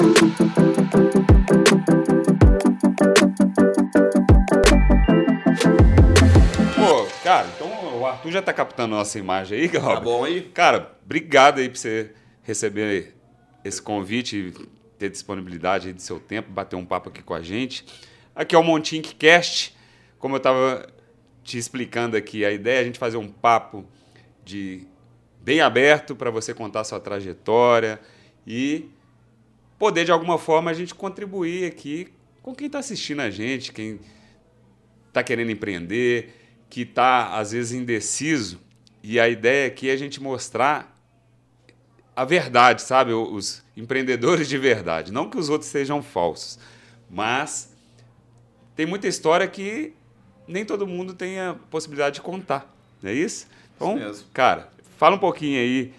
Pô, cara, então o Arthur já tá captando nossa imagem aí, Galvão. Tá bom aí? Cara, obrigado aí por você receber esse convite e ter disponibilidade aí do seu tempo, bater um papo aqui com a gente. Aqui é o Montink Cast. Como eu estava te explicando aqui, a ideia é a gente fazer um papo de bem aberto para você contar sua trajetória e poder de alguma forma a gente contribuir aqui com quem está assistindo a gente, quem está querendo empreender, que está às vezes indeciso. E a ideia aqui é a gente mostrar a verdade, sabe? Os empreendedores de verdade. Não que os outros sejam falsos, mas tem muita história que nem todo mundo tem a possibilidade de contar, não é isso? Então, Isso mesmo. cara, fala um pouquinho aí.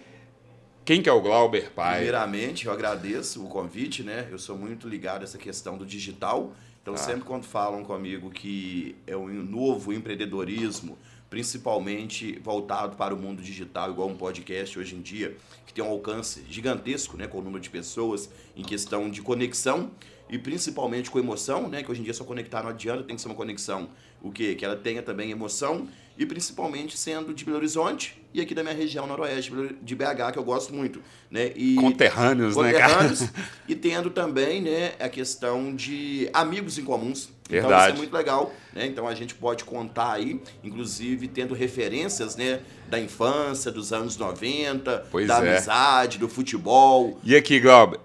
Quem que é o Glauber Pai? Primeiramente, eu agradeço o convite, né? Eu sou muito ligado a essa questão do digital. Então, Ah. sempre quando falam comigo que é um novo empreendedorismo, principalmente voltado para o mundo digital, igual um podcast hoje em dia, que tem um alcance gigantesco, né, com o número de pessoas em questão de conexão e principalmente com emoção, né, que hoje em dia só conectar não adianta, tem que ser uma conexão, o quê? Que ela tenha também emoção e principalmente sendo de Belo Horizonte e aqui da minha região noroeste de BH, que eu gosto muito, né? E Conterrâneos, né, cara? conterrâneos, e tendo também, né, a questão de amigos em comuns. Então Verdade. isso é muito legal, né? Então a gente pode contar aí, inclusive tendo referências, né, da infância, dos anos 90, Pois da é. amizade, do futebol. E aqui, Glauber,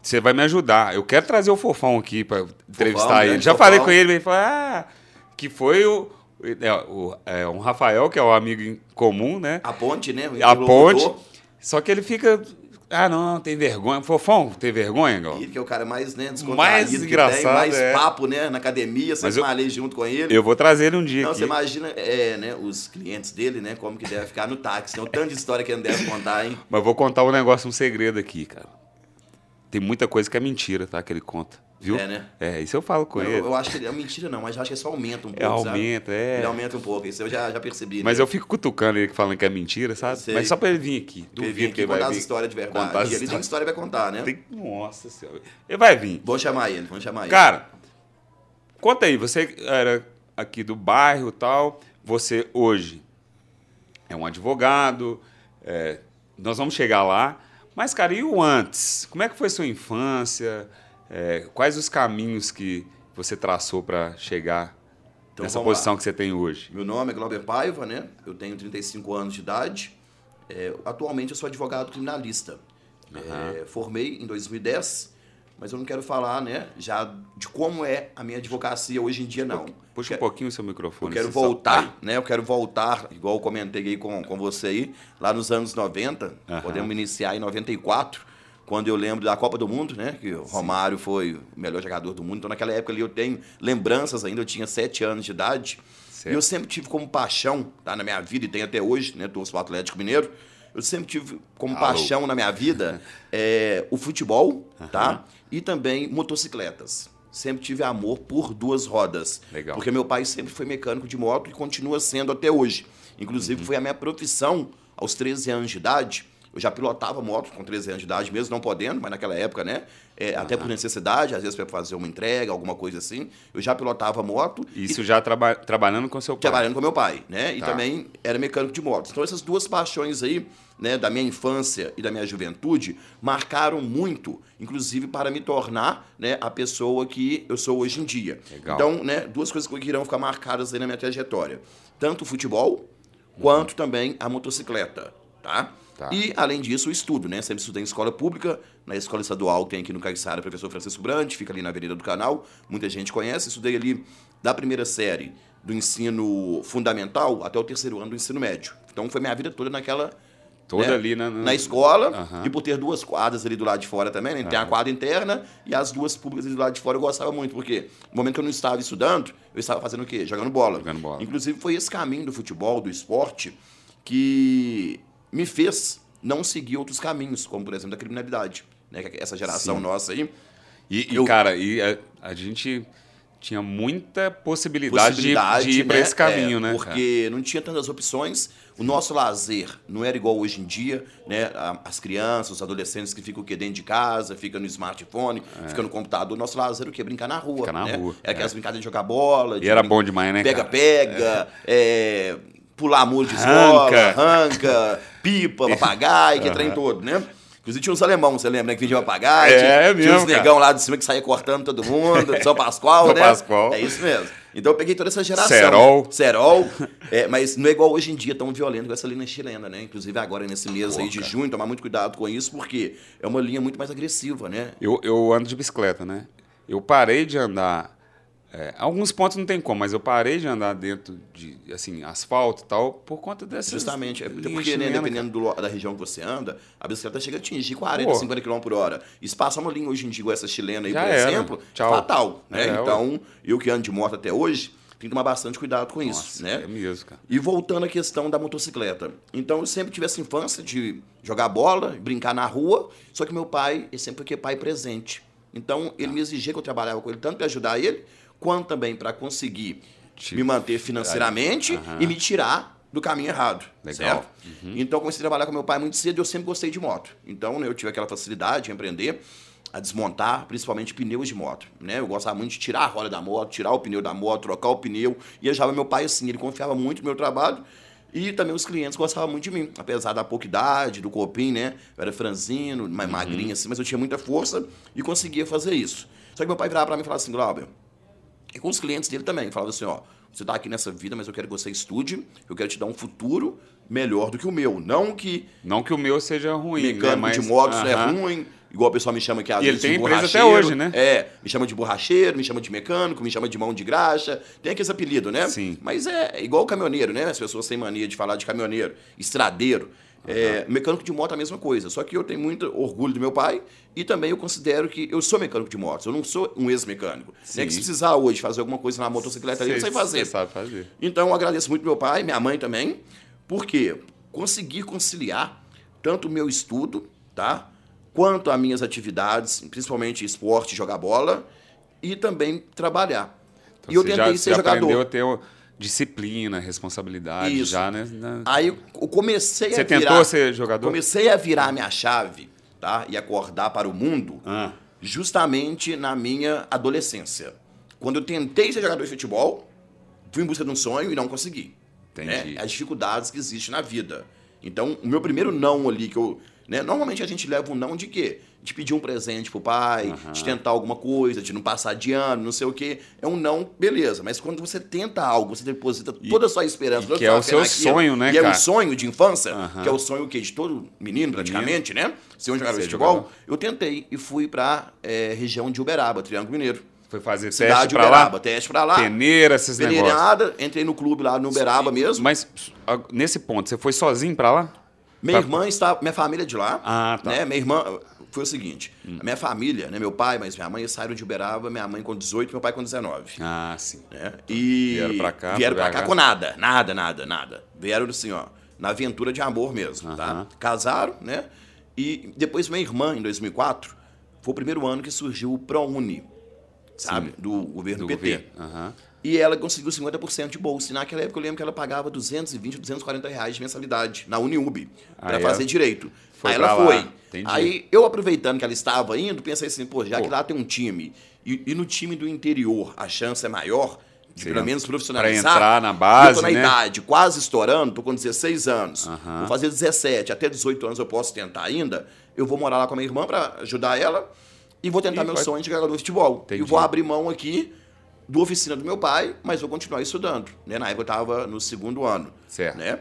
você vai me ajudar. Eu quero trazer o Fofão aqui para entrevistar ele. Já Fofão. falei com ele, ele falou ah, que foi o, é, o é, um Rafael, que é o amigo em comum, né? A ponte, né? o A ponte. Só que ele fica. Ah, não, tem vergonha. Fofão, tem vergonha, Glauber? Ele que é o cara mais, né, Mais que tem, engraçado, mais é. papo, né, na academia, sempre malhei junto com ele. Eu vou trazer ele um dia Não, aqui. você imagina, é, né, os clientes dele, né, como que deve ficar no táxi. Tem um tanto de história que ele deve contar, hein? Mas vou contar um negócio, um segredo aqui, cara. Tem muita coisa que é mentira, tá? Que ele conta. Viu? É, né? É, isso eu falo com Eu, ele. eu acho que ele é mentira, não, mas eu acho que só aumenta um pouco. É, sabe? aumenta, é. Ele aumenta um pouco, isso eu já, já percebi. Mas né? eu fico cutucando ele falando que é mentira, sabe? Sei. Mas só pra ele vir aqui. Duvido aqui que ele vai contar vir. as histórias de verdade. contar as ele tem história pra contar, né? Tem- Nossa senhora. Ele vai vir. Vamos chamar ele, vamos chamar ele. Cara, conta aí. Você era aqui do bairro e tal. Você hoje é um advogado. é, nós vamos chegar lá. Mas, cara, e o antes? Como é que foi sua infância? É, quais os caminhos que você traçou para chegar Então, nessa vamos lá. posição que você tem hoje? Meu nome é Glauber Paiva, né? Eu tenho 35 anos de idade. É, atualmente eu sou advogado criminalista. É, formei em 2010, mas eu não quero falar, né, já de como é a minha advocacia hoje em dia, não. Puxa Quero- um pouquinho o seu Eu microfone. quero assim, só- voltar, aí. né? Eu quero voltar, igual eu comentei aí com, com você aí, lá nos anos 90, Aham. podemos iniciar em 94, quando eu lembro da Copa do Mundo, né? Que o Romário foi o melhor jogador do mundo. Então, naquela época ali, eu tenho lembranças ainda, eu tinha 7 anos de idade. Certo. E eu sempre tive como paixão, tá? Na minha vida, e tenho até hoje, né? Torço pro Atlético Mineiro. Eu sempre tive como Alô. paixão na minha vida é, o futebol, tá? E também motocicletas. Sempre tive amor por duas rodas. Legal. Porque meu pai sempre foi mecânico de moto e continua sendo até hoje. Inclusive, Uhum. foi a minha profissão aos 13 anos de idade. Eu já pilotava moto com 13 anos de idade, mesmo não podendo, mas naquela época, né? É, Até por necessidade, às vezes para fazer uma entrega, alguma coisa assim. Eu já pilotava moto. e Isso já traba- trabalhando com seu pai. trabalhando com meu pai, né? E Tá. também era mecânico de motos. Então essas duas paixões aí, né, da minha infância e da minha juventude, marcaram muito, inclusive para me tornar, né, a pessoa que eu sou hoje em dia. Legal. Então, né, duas coisas que irão ficar marcadas aí na minha trajetória. Tanto o futebol, quanto também a motocicleta, tá? Tá. E, além disso, o estudo, né? Sempre estudei em escola pública, na escola estadual que tem aqui no Caiçara, professor Francisco Brandt, fica ali na Avenida do Canal, muita gente conhece. Estudei ali da primeira série do ensino fundamental até o terceiro ano do ensino médio. Então, foi minha vida toda naquela... Toda né, ali na, na escola, Aham. e por ter duas quadras ali do lado de fora também, né? Tem a quadra interna e as duas públicas ali do lado de fora eu gostava muito, porque no momento que eu não estava estudando, eu estava fazendo o quê? Jogando bola. Jogando bola. Inclusive, foi esse caminho do futebol, do esporte, que me fez não seguir outros caminhos, como, por exemplo, da criminalidade. Né? Que Essa geração Sim. nossa aí. E, e, Eu- cara, e a, a gente tinha muita possibilidade, possibilidade de, de, ir para né? esse caminho, é, né? Porque não tinha tantas opções. O nosso lazer não era igual hoje em dia, né? As crianças, os adolescentes que ficam aqui dentro de casa, ficam no smartphone, é. ficam no computador. O nosso lazer o quê? Brincar na rua. Ficar na né? rua. Era aquelas é. brincadeiras de jogar bola. De e era bom demais, né? Pega-pega, é. Pular muro de escola, arranca, pipa, papagaio, que trem todo, né? Inclusive tinha uns alemão, você lembra, né? Que vendia papagaio. É, tinha, mesmo, tinha uns negão lá de cima que saía cortando todo mundo, São Pascoal, São né? Pascoal. É isso mesmo. Então eu peguei toda essa geração. Serol. Serol. É, mas não é igual hoje em dia, tão violento com essa linha chilena, né? Inclusive agora nesse mês aí de cara. junho, tomar muito cuidado com isso, porque é uma linha muito mais agressiva, né? Eu, eu ando de bicicleta, né? Eu parei de andar é, alguns pontos não tem como, mas eu parei de andar dentro de assim, asfalto e tal por conta dessas. Justamente, é porque né, dependendo do, da região que você anda, a bicicleta chega a atingir 40, Pô. 50 km por hora. E se passar uma linha hoje em dia, essa chilena aí, Já por era. exemplo, Tchau. fatal. Né? É, então, eu que ando de moto até hoje, tem que tomar bastante cuidado com Nossa, isso, né? É mesmo, cara. E voltando à questão da motocicleta. Então, eu sempre tive essa infância de jogar bola, brincar na rua, só que meu pai, ele sempre foi pai presente. Então, ele me exigia que eu trabalhava com ele, tanto para ajudar ele, quanto também para conseguir me manter financeiramente uhum. e me tirar do caminho errado. Legal. Certo? Uhum. Então, comecei a trabalhar com meu pai muito cedo e eu sempre gostei de moto. Então, né, eu tive aquela facilidade de empreender a desmontar, principalmente pneus de moto. Né? Eu gostava muito de tirar a roda da moto, tirar o pneu da moto, trocar o pneu. E achava meu pai assim, ele confiava muito no meu trabalho. E também os clientes gostavam muito de mim, apesar da pouca idade, do corpinho, né? Eu era franzino, mais uhum. magrinho assim, mas eu tinha muita força e conseguia fazer isso. Só que meu pai virava para mim e falava assim, Glauber, e com os clientes dele também. Falava assim, ó, você está aqui nessa vida, mas eu quero que você estude, eu quero te dar um futuro melhor do que o meu. Não que... Não que o meu seja ruim, Mecânico né? Mas, de motos uh -huh. é ruim, igual o pessoal me chama que às e vezes ele tem de empresa até hoje, né? É, me chama de borracheiro, me chama de mecânico, me chama de mão de graxa. Tem aquele apelido, né? Sim. Mas é igual o caminhoneiro, né? As pessoas têm mania de falar de caminhoneiro, estradeiro. É, mecânico de moto é a mesma coisa. Só que eu tenho muito orgulho do meu pai e também eu considero que eu sou mecânico de motos. Eu não sou um ex-mecânico. Né? Que se precisar hoje fazer alguma coisa na motocicleta, eu sei fazer. sabe fazer. Então eu agradeço muito meu pai, minha mãe também, porque consegui conciliar tanto o meu estudo, tá? Quanto as minhas atividades, principalmente esporte, jogar bola, e também trabalhar. Então, e eu tentei já, ser você jogador. Aprendeu a ter disciplina, responsabilidade Isso. já, né? Aí eu comecei Você a virar... Você tentou ser jogador? Comecei a virar minha chave, tá? E acordar para o mundo ah. justamente na minha adolescência. Quando eu tentei ser jogador de futebol, fui em busca de um sonho e não consegui. Né? As dificuldades que existem na vida. Então, o meu primeiro não ali que eu né? Normalmente a gente leva um não de quê? De pedir um presente pro pai, uhum. de tentar alguma coisa, de não passar de ano, não sei o quê. É um não, beleza. Mas quando você tenta algo, você deposita e, toda a sua esperança. que é o seu naquilo, sonho, né, e cara? é um sonho de infância, uhum. que é o sonho que de todo menino, praticamente, menino. né? Ser um jogador de futebol. Eu tentei e fui pra é, região de Uberaba, Triângulo Mineiro. Foi fazer Cidade teste pra Uberaba, lá? teste pra lá. Peneira, esses Peneirada, negócios. entrei no clube lá no Uberaba Sim. mesmo. Mas nesse ponto, você foi sozinho pra lá? Minha pra... irmã está. Minha família é de lá. Ah, tá. Né? Minha irmã. Foi o seguinte: hum. minha família, né, meu pai, mas minha mãe saíram de Uberaba, minha mãe com 18, meu pai com 19. Ah, sim. Né? E. Vieram pra cá. Vieram pra cá com nada. Nada, nada, nada. Vieram assim, ó, na aventura de amor mesmo, uh -huh. tá? Casaram, né? E depois minha irmã, em 2004, foi o primeiro ano que surgiu o ProUni, sabe? Sim. Do governo Do PT. Governo. E ela conseguiu 50% de bolsa. E naquela época eu lembro que ela pagava 220, 240 reais de mensalidade na Uniub para fazer direito. Foi Aí ela foi. Aí eu, aproveitando que ela estava indo, pensei assim, pô, já pô. que lá tem um time, e, e, no time do interior a chance é maior, de Sim. pelo menos profissionalizar. Para entrar na base, eu tô na né? idade, quase estourando, tô com 16 anos. Vou fazer 17, até 18 anos eu posso tentar ainda. Eu vou morar lá com a minha irmã para ajudar ela e vou tentar e meu vai... sonho de jogador de futebol. Entendi. E vou abrir mão aqui do oficina do meu pai, mas vou continuar estudando. Né? Na época eu estava no segundo ano. Certo. Né?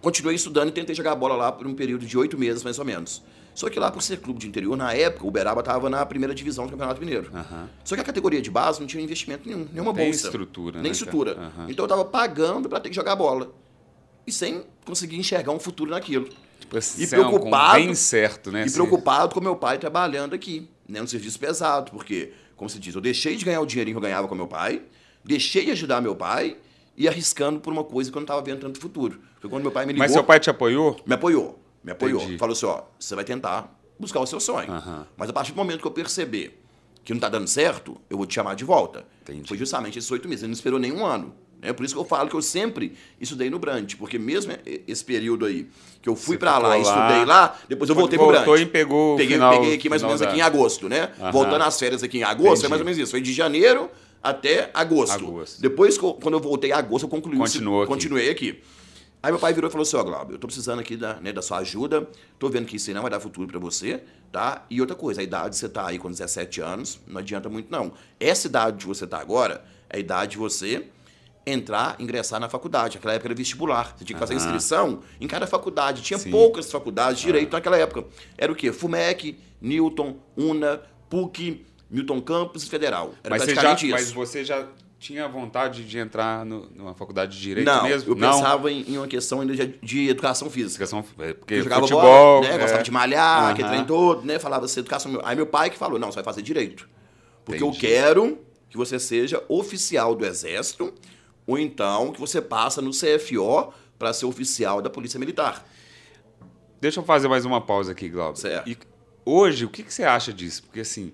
Continuei estudando e tentei jogar bola lá por um período de oito meses, mais ou menos. Só que lá, por ser clube de interior, na época, o Uberaba estava na primeira divisão do Campeonato Mineiro. Uhum. Só que a categoria de base não tinha investimento nenhum, nenhuma nem bolsa. estrutura, Nem né, estrutura. Uhum. Então eu estava pagando para ter que jogar bola. E sem conseguir enxergar um futuro naquilo. Tipo, e preocupado. Bem certo, né? E preocupado com meu pai trabalhando aqui, né? Um serviço pesado, porque, como se diz, eu deixei de ganhar o dinheirinho que eu ganhava com meu pai deixei de ajudar meu pai e arriscando por uma coisa que eu não estava vendo tanto futuro. Foi quando meu pai me ligou. Mas seu pai te apoiou? Me apoiou. Me apoiou. Entendi. Falou assim: ó, você vai tentar buscar o seu sonho. Uhum. Mas a partir do momento que eu perceber que não tá dando certo, eu vou te chamar de volta. Entendi. Foi justamente esses oito meses. Ele não esperou nenhum ano. É por isso que eu falo que eu sempre estudei no Brant, porque mesmo esse período aí que eu fui para lá, lá, estudei lá, depois eu voltei pro Brant. voltou e pegou o peguei, final- peguei aqui mais ou menos da- aqui em agosto, né? Aham. Voltando às férias aqui em agosto, Entendi. é mais ou menos isso. Foi de janeiro até agosto. Agosto. Depois, quando eu voltei em agosto, eu concluí. Continuou aqui. Continuei aqui. Aí meu pai virou e falou assim, ó, Glauber, eu tô precisando aqui da, né, da sua ajuda, tô vendo que isso aí não vai dar futuro pra você, tá? E outra coisa, a idade você tá aí com 17 anos, não adianta muito não. Essa idade que você tá agora é a idade de você entrar, ingressar na faculdade. Naquela época era vestibular, você tinha que fazer Aham. inscrição em cada faculdade. Tinha Sim. poucas faculdades de direito naquela época. Era o quê? FUMEC, Newton, UNA, PUC, Milton Campos e Federal. Era Mas você, já, praticamente mas isso. você já tinha vontade de entrar no- numa faculdade de direito não, mesmo? eu pensava em, em uma questão ainda de, de educação física. Educação, é, porque Eu jogava futebol, bola, né? é, Gostava de malhar, Aham. aquele trem todo, né? Falava assim, educação. Aí meu pai que falou, não, você vai fazer direito. Porque Entendi. eu quero que você seja oficial do Exército, ou então que você passa no CFO para ser oficial da Polícia Militar. Deixa eu fazer mais uma pausa aqui, Glauber. Certo. E hoje, o que, que você acha disso? Porque assim,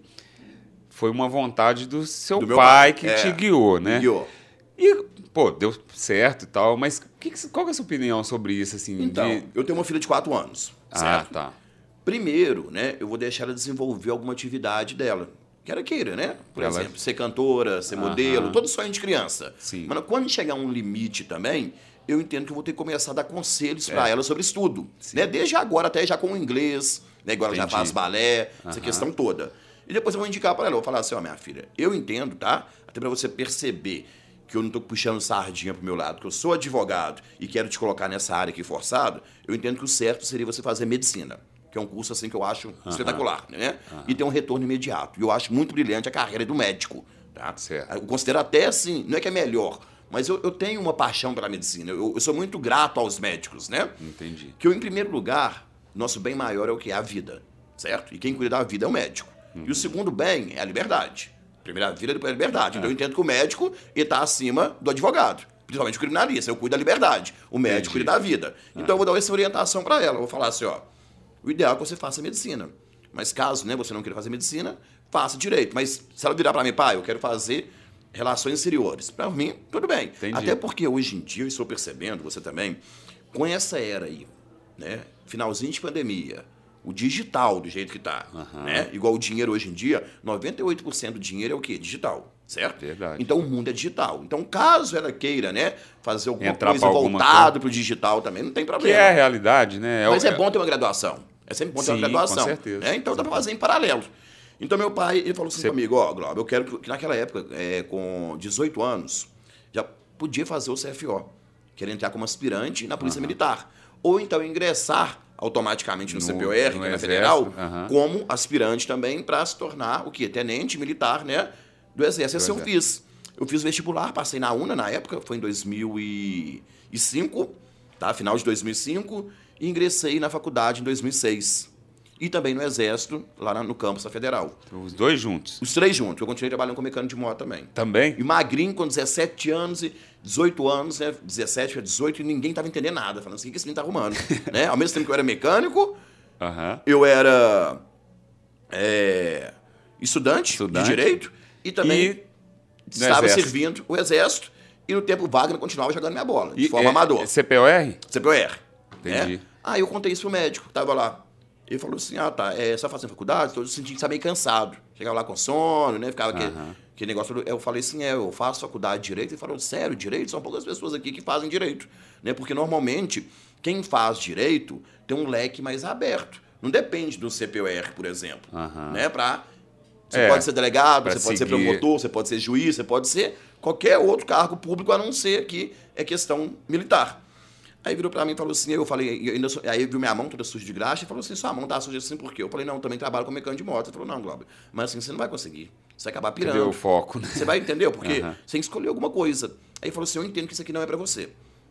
foi uma vontade do seu Do pai, pai, que é, te guiou, né? Guiou. E, pô, deu certo e tal, mas que que- qual que é a sua opinião sobre isso, assim? Então, de- eu tenho uma filha de 4 anos, Ah, certo? tá. Primeiro, né, eu vou deixar ela desenvolver alguma atividade dela. Que ela queira, né? Por Ela- exemplo, ser cantora, ser modelo, todo sonho de criança. Sim. Mas quando chegar um limite também, eu entendo que eu vou ter que começar a dar conselhos É. para ela sobre estudo. Né? Desde agora, até já com o inglês, né? Agora ela já Entendi. faz balé, essa questão toda. E depois eu vou indicar para ela, eu vou falar assim, ó, minha filha, eu entendo, tá? Até para você perceber que eu não tô puxando sardinha pro meu lado, que eu sou advogado e quero te colocar nessa área aqui forçado, eu entendo que o certo seria você fazer medicina, que é um curso assim que eu acho espetacular, né? E tem um retorno imediato. E eu acho muito brilhante a carreira do médico, tá? Certo. Eu considero até assim, não é que é melhor, mas eu, eu tenho uma paixão pela medicina. Eu, eu sou muito grato aos médicos, né? Entendi. Que eu, em primeiro lugar, nosso bem maior é o que? A vida, certo? E quem cuida da vida é o médico. E o segundo bem é a liberdade. Primeiro a vida, depois a liberdade. Então eu entendo que o médico está acima do advogado. Principalmente o criminalista. Eu cuido da liberdade. O médico Entendi. cuida da vida. Então eu vou dar essa orientação para ela. Eu vou falar assim, ó. O ideal é que você faça medicina. Mas caso né, você não queira fazer medicina, faça direito. Mas se ela virar para mim, pai, eu quero fazer relações exteriores. Para mim, tudo bem. Entendi. Até porque hoje em dia eu estou percebendo, você também, com essa era aí, né? Finalzinho de pandemia, o digital do jeito que tá, Aham. né? Igual o dinheiro hoje em dia, 98% do dinheiro é o quê? Digital, certo? Verdade. Então o mundo é digital. Então caso ela queira, né, fazer alguma Entrar coisa alguma voltado pro digital também, não tem Que problema. é a realidade, né? Mas o- é bom ter uma graduação. É sempre bom ter uma Sim, graduação. com certeza. né? Então dá pra fazer em paralelo. Então meu pai, ele falou assim Você- comigo, ó, Glauber, eu quero que, que naquela época, é, com 18 anos, já podia fazer o CFO. Querer entrar como aspirante na Polícia Militar. Ou então ingressar automaticamente no, No- CPOR, no que é na Federal, aham. como aspirante também para se tornar o quê? Tenente militar, né? Do Exército. Esse eu Exército. fiz. Eu fiz vestibular, passei na UNA na época, foi em 2005, tá? Final de 2005, e ingressei na faculdade em 2006. E também no Exército, lá no campus da Federal. Os dois juntos. Os três juntos. Eu continuei trabalhando com mecânico de moto também. Também? E magrinho, com 17 anos e 18 anos, né? 17 para 18, e ninguém tava entendendo nada. Falando assim, o que esse menino tá arrumando? né? Ao mesmo tempo que eu era mecânico, eu era é, estudante, Estudante. de direito e também E estava Exército. servindo o exército e no tempo Wagner continuava jogando minha bola, de E forma é- amador. é CPOR? CPOR. Entendi. Né? Aí eu contei isso pro médico, tava lá. Ele falou assim, ah, tá, é, você tá fazendo faculdade? Tô sentindo que tá meio cansado. Chegava lá com sono, né? Ficava aquele, Aham. aquele negócio. Eu falei assim, é, eu faço faculdade de Direito. Ele falou, sério, Direito? São poucas pessoas aqui que fazem Direito. Né? Porque normalmente, quem faz Direito tem um leque mais aberto. Não depende do CPOR, por exemplo. Aham. Né? Pra, você É, pode ser delegado, você pode ser seguir. promotor, você pode ser juiz, você pode ser qualquer outro cargo público, a não ser que é questão militar. Aí virou pra mim e falou assim, eu falei, eu ainda sou- aí viu minha mão toda suja de graxa e falou assim, sua mão tá suja assim por quê? Eu falei, não, eu também trabalho com mecânico de moto. Ele falou, não, Glauber, mas assim, você não vai conseguir. Você vai acabar pirando. Entendeu o foco, né? Você vai entender, porque Aham. você tem que escolher alguma coisa. Aí ele falou assim, eu entendo que isso aqui não é pra você.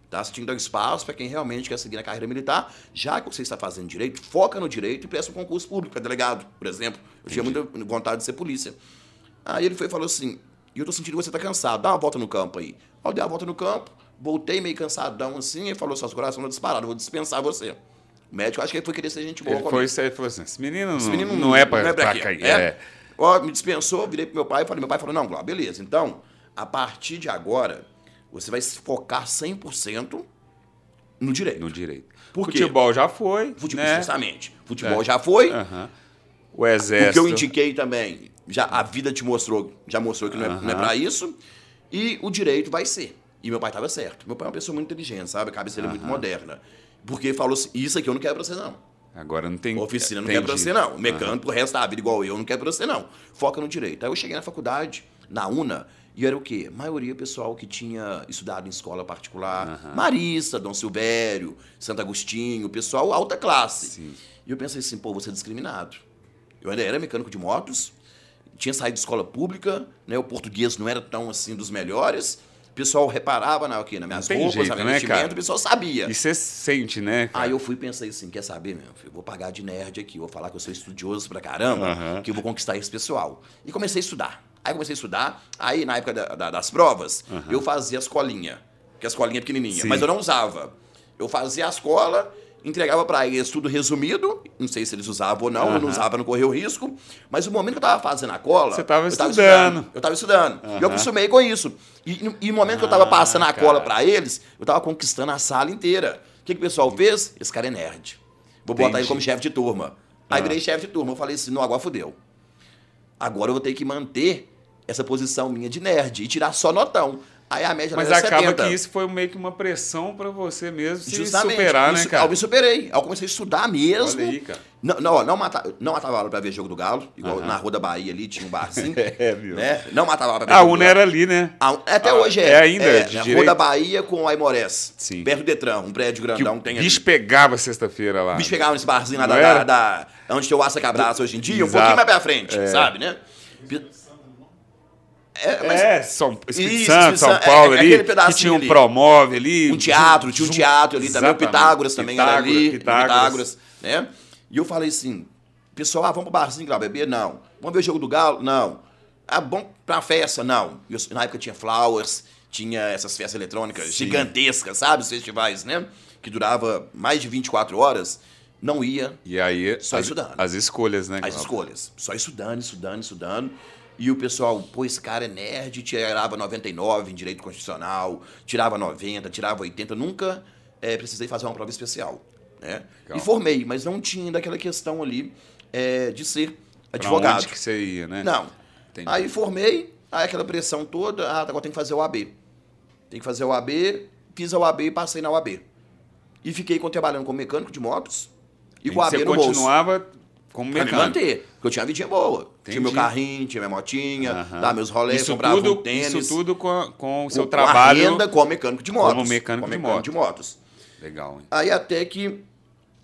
Tá? Você tinha que dar espaço para quem realmente quer seguir na carreira militar. Já que você está fazendo direito, foca no direito e presta um concurso público para delegado, por exemplo. Eu tinha muita vontade de ser polícia. Aí ele foi e falou assim, e eu tô sentindo que você tá cansado, dá uma volta no campo aí. Eu dei uma volta no campo, voltei meio cansadão assim, e falou, suas corações estão disparadas, vou dispensar você. O médico, acho que ele foi querer ser gente boa Ele comigo. foi, ele falou assim: esse menino, Esse não, menino não é pra, não é pra pra cair. É. É. Ó, me dispensou, virei pro meu pai e falei, meu pai falou, não, Glauber, beleza, então, a partir de agora, você vai se focar 100% no direito. No direito. Por quê? Futebol já foi. Futebol, né? justamente. Futebol É. já foi, Aham. O o que exército. eu indiquei também, já a vida te mostrou, já mostrou que não é, não é pra isso, e o direito vai ser. E meu pai tava certo. Meu pai é uma pessoa muito inteligente, sabe? A cabeça dele é muito moderna. Porque falou assim, isso aqui eu não quero pra você, não. Agora não tem. Oficina não quer pra você, não. Mecânico, pro resto da vida igual eu, não quer pra você, não. Foca no direito. Aí eu cheguei na faculdade, na UNA, e era o quê? maioria pessoal que tinha estudado em escola particular. Marista, Dom Silvério, Santo Agostinho, pessoal alta classe. Sim. E eu pensei assim, pô, vou ser discriminado. Eu ainda era mecânico de motos, tinha saído de escola pública, né? O português não era tão assim dos melhores. O pessoal reparava na, aqui, nas minhas tem roupas, jeito, na minha né, vestimenta, o pessoal sabia. E você sente, né? cara? Aí eu fui e pensei assim, quer saber, meu filho? Vou pagar de nerd aqui, vou falar que eu sou estudioso pra caramba, que eu vou conquistar esse pessoal. E comecei a estudar. Aí comecei a estudar, aí na época da- da- das provas, eu fazia as colinhas, que as colinhas pequenininhas, Sim. mas eu não usava. Eu fazia as colas, entregava pra eles tudo resumido, não sei se eles usavam ou não, eu não usava, não corria o risco, mas o momento que eu tava fazendo a cola... Você tava eu estudando. Eu tava estudando. E eu acostumei com isso. E, e no momento que eu tava Ah, passando a cola cara. pra eles, eu tava conquistando a sala inteira. O que, que o pessoal fez? Esse cara é nerd. Vou botar Entendi. ele como chefe de turma. Aí Ah. virei chefe de turma. Eu falei assim, não, agora fudeu. Agora eu vou ter que manter essa posição minha de nerd e tirar só notão. Aí a média Mas era acaba 70. que isso foi meio que uma pressão pra você mesmo se Justamente. superar, né, su- cara? Eu me superei. Eu comecei a estudar mesmo. Olha aí, cara. Não, não, não, matava, não matava aula pra ver jogo do Galo. Igual Aham. na Rua da Bahia ali tinha um barzinho. É, viu? né? Não matava aula pra ver A UNA era ali, né? A- Até Ah, hoje é. é ainda, É, de na Rua da Bahia com a Imores. Sim. Perto do Detran, um prédio Que grandão o tem bicho ali. pegava sexta-feira lá. Bicho pegava nesse barzinho lá da, da, da- onde tem o Aça Cabraço hoje em dia, um Exato. pouquinho mais pra frente, É. sabe, né? É, É, São, Espírito Isso, Santo, São é, Paulo é ali, aquele que tinha um ali. promove ali. um teatro, tinha um teatro ali também, o Exatamente. Pitágoras também era Pitágoras, ali, Pitágoras. Pitágoras, né? E eu falei assim, pessoal, ah, vamos pro barzinho lá beber? Não. Vamos ver o jogo do Galo? Não. Ah, vamos pra festa? Não. Eu- na época tinha Flowers, tinha essas festas eletrônicas Sim. gigantescas, sabe? Os festivais, né? Que durava mais de 24 horas. Não ia, E aí, Só as, estudando. as escolhas, né? as escolhas. Só estudando, estudando, estudando. E o pessoal, pô, esse cara é nerd, tirava 99 em direito constitucional, tirava 90, tirava 80. Nunca eh, precisei fazer uma prova especial. Né? E formei, mas não tinha daquela questão ali eh, de ser Pra advogado. onde que você ia, né? Não. Entendi. Aí formei, aí aquela pressão toda, ah, agora tem que fazer o AB. Tem que fazer o AB, fiz a OAB e passei na OAB. E fiquei trabalhando como mecânico de motos e com a AB você no bolso. continuava como Pra me mecânico. manter. Porque eu tinha uma vidinha boa. Tinha meu Entendi. carrinho, tinha minha motinha, Aham. dava meus rolês, isso comprava tudo, um tênis. Isso tudo com, com o seu com trabalho. a renda como mecânico de motos. Como mecânico de de motos. Legal, hein? Aí até que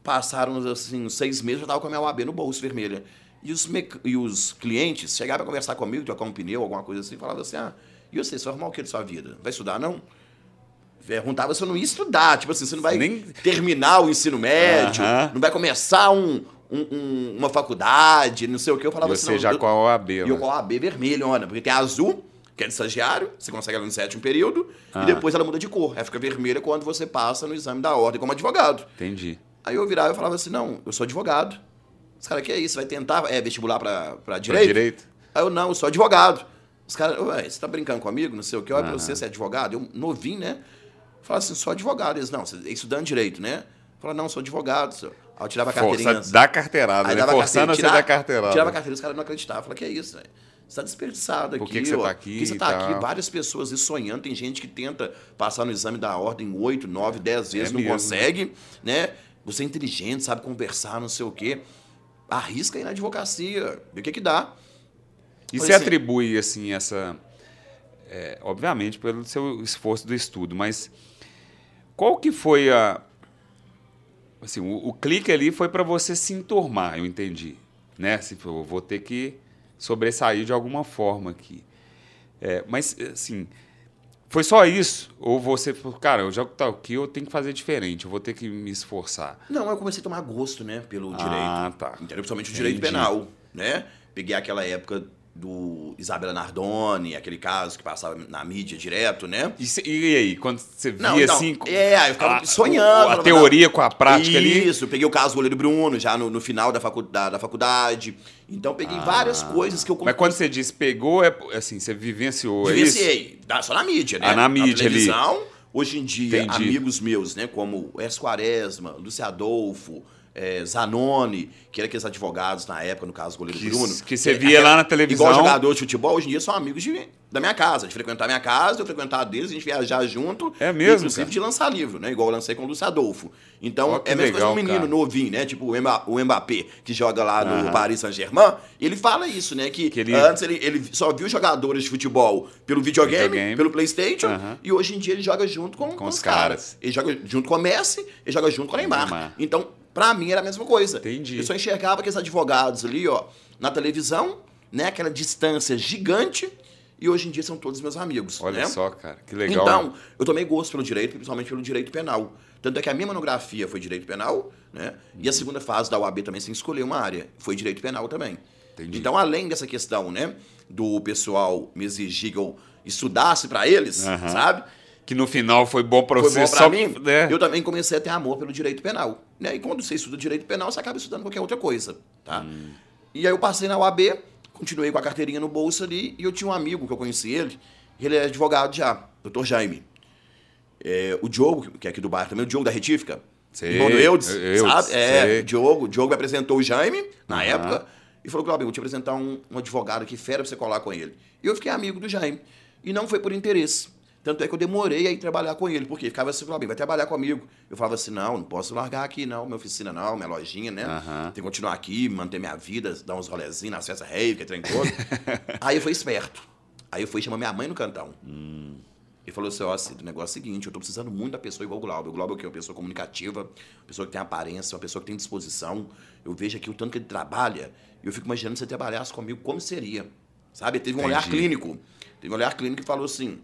passaram assim, uns seis meses, eu tava com a minha UAB no bolso vermelha. E os, mec- e os clientes chegavam pra conversar comigo, trocar um pneu, alguma coisa assim, falavam assim, ah, e você, você vai arrumar o que da sua vida? Vai estudar, não? Perguntava se eu não ia estudar, tipo assim, você não vai Nem- terminar o ensino médio, Aham. não vai começar um- um- um- uma faculdade, não sei o que. Eu falava E assim, você já eu- com a OAB, e né? eu com a AB vermelhona, porque tem azul, que é de estagiário, você consegue ela no sétimo período, Ah. e depois ela muda de cor. Ela fica vermelha quando você passa no exame da ordem como advogado. Entendi. Aí eu virava e falava assim, não, eu sou advogado. Os caras, que é isso? Vai tentar é, vestibular pra, pra Pra direito? direito? Aí eu, não, eu sou advogado. Os caras, ué, você tá brincando comigo? Não sei o que. Olha pra Aham. você, você é advogado? Eu, novinho, né? Falava assim, sou advogado. Eles, não, você é estudando direito, né? Falava, não, sou advogado. senhor. Aí eu tirava a carteirinha. Força da carteirada, Aí né? dava Forçando carteira, carteirada. Tirava a carteira, os caras não acreditavam. Falei, que é isso, velho? Você tá desperdiçado aqui. Por que que você ó. tá aqui Por que você tá aqui? Várias pessoas sonhando. Tem gente que tenta passar no exame da ordem 8, 9, 10 vezes, É não mesmo. consegue, né? Você é inteligente, sabe conversar, não sei o quê. Arrisca aí na advocacia, vê o que que dá. E você assim. atribui, assim, essa. é, obviamente, pelo seu esforço do estudo, mas qual que foi a. Assim, o, o clique ali foi para você se enturmar, eu entendi. Né? Assim, eu vou ter que sobressair de alguma forma aqui. É, mas, assim, foi só isso? Ou você falou, cara, eu já que tá aqui, eu tenho que fazer diferente, eu vou ter que me esforçar? Não, eu comecei a tomar gosto, né, pelo Ah, direito. tá. Entendeu? Principalmente o direito penal, né? Peguei aquela época do Isabela Nardoni, aquele caso que passava na mídia direto, né? E, cê- e aí, quando você via Não, então, assim. é, eu ficava a- sonhando, A, falava, teoria com a prática ali. Isso, eu peguei o caso do goleiro Bruno já no, no final da, facu da, da faculdade. Então peguei várias coisas que eu Ah. Mas quando você diz pegou, é assim, você vivenciou, é isso? vivenciei. Dá só na mídia, né? Ah, na mídia ali. televisão. Hoje em dia, Entendi. amigos meus, né, como Ers Quaresma, Lúcio Adolfo, eh, Zanoni, que eram aqueles advogados na época, no caso do goleiro Que- Bruno. que você via lá na televisão. Igual jogador de futebol, hoje em dia são amigos de- da minha casa, de frequentar a minha casa, eu frequentar deles, a gente viajar junto. É mesmo, Inclusive cara? de lançar livro, né? Igual eu lancei com o Lúcio Adolfo. Então, que é a mesma coisa legal, um menino cara. novinho, né? Tipo o Mba- o Mbappé, que joga lá no Aham. Paris Saint-Germain. Ele fala isso, né? Que, Que ele- antes ele, ele só viu jogadores de futebol pelo videogame, Videogame. pelo Playstation, Aham. e hoje em dia ele joga junto com, com os os caras. caras. Ele joga junto com o Messi, ele joga junto com o Neymar. Neymar. Então, pra mim era a mesma coisa. Entendi. Eu só enxergava aqueles advogados ali, ó, na televisão, né? Aquela distância gigante, e hoje em dia são todos meus amigos. Olha né? só, cara, que legal. Então, eu tomei gosto pelo direito, principalmente pelo direito penal. Tanto é que a minha monografia foi direito penal, né? E a segunda fase da UAB também, sem escolher uma área, foi direito penal também. Entendi. Então, além dessa questão, né, do pessoal me exigir que eu estudasse pra eles, sabe? Que no final foi bom Foi você bom pra só, mim. né? Eu também comecei a ter amor pelo direito penal. Né? E quando você estuda direito penal, você acaba estudando qualquer outra coisa. Tá? Hum. E aí eu passei na UAB, continuei com a carteirinha no bolso ali, e eu tinha um amigo que eu conheci ele, ele é advogado já, doutor Jaime. É, o Diogo, que é aqui do bairro também, o Diogo da Retífica. Sei, Irmão do Eudes, Eudes, sabe? É, sei. Diogo, Diogo me apresentou o Jaime, na Aham. época, e falou, Cláudio, eu vou te apresentar um, um advogado aqui, fera, pra você colar com ele. E eu fiquei amigo do Jaime. E não foi por interesse. Tanto é que eu demorei a ir trabalhar com ele, porque ficava assim, Cláudio, vai trabalhar comigo. Eu falava assim, não, não posso largar aqui, não, minha oficina não, minha lojinha, né? Aham. Tem que continuar aqui, manter minha vida, dar uns rolezinhos nas festas rave, que trem todo. Aí eu fui esperto. Aí eu fui chamar minha mãe no cantão. E falou assim, ó, Cid, o negócio é o seguinte, eu tô precisando muito da pessoa igual o Glauber. O Glauber é o quê? Uma pessoa comunicativa, uma pessoa que tem aparência, uma pessoa que tem disposição. Eu vejo aqui o tanto que ele trabalha, e eu fico imaginando se ele trabalhasse comigo, como seria. Sabe? Ele teve um olhar Entendi. clínico. Teve um olhar clínico e falou assim,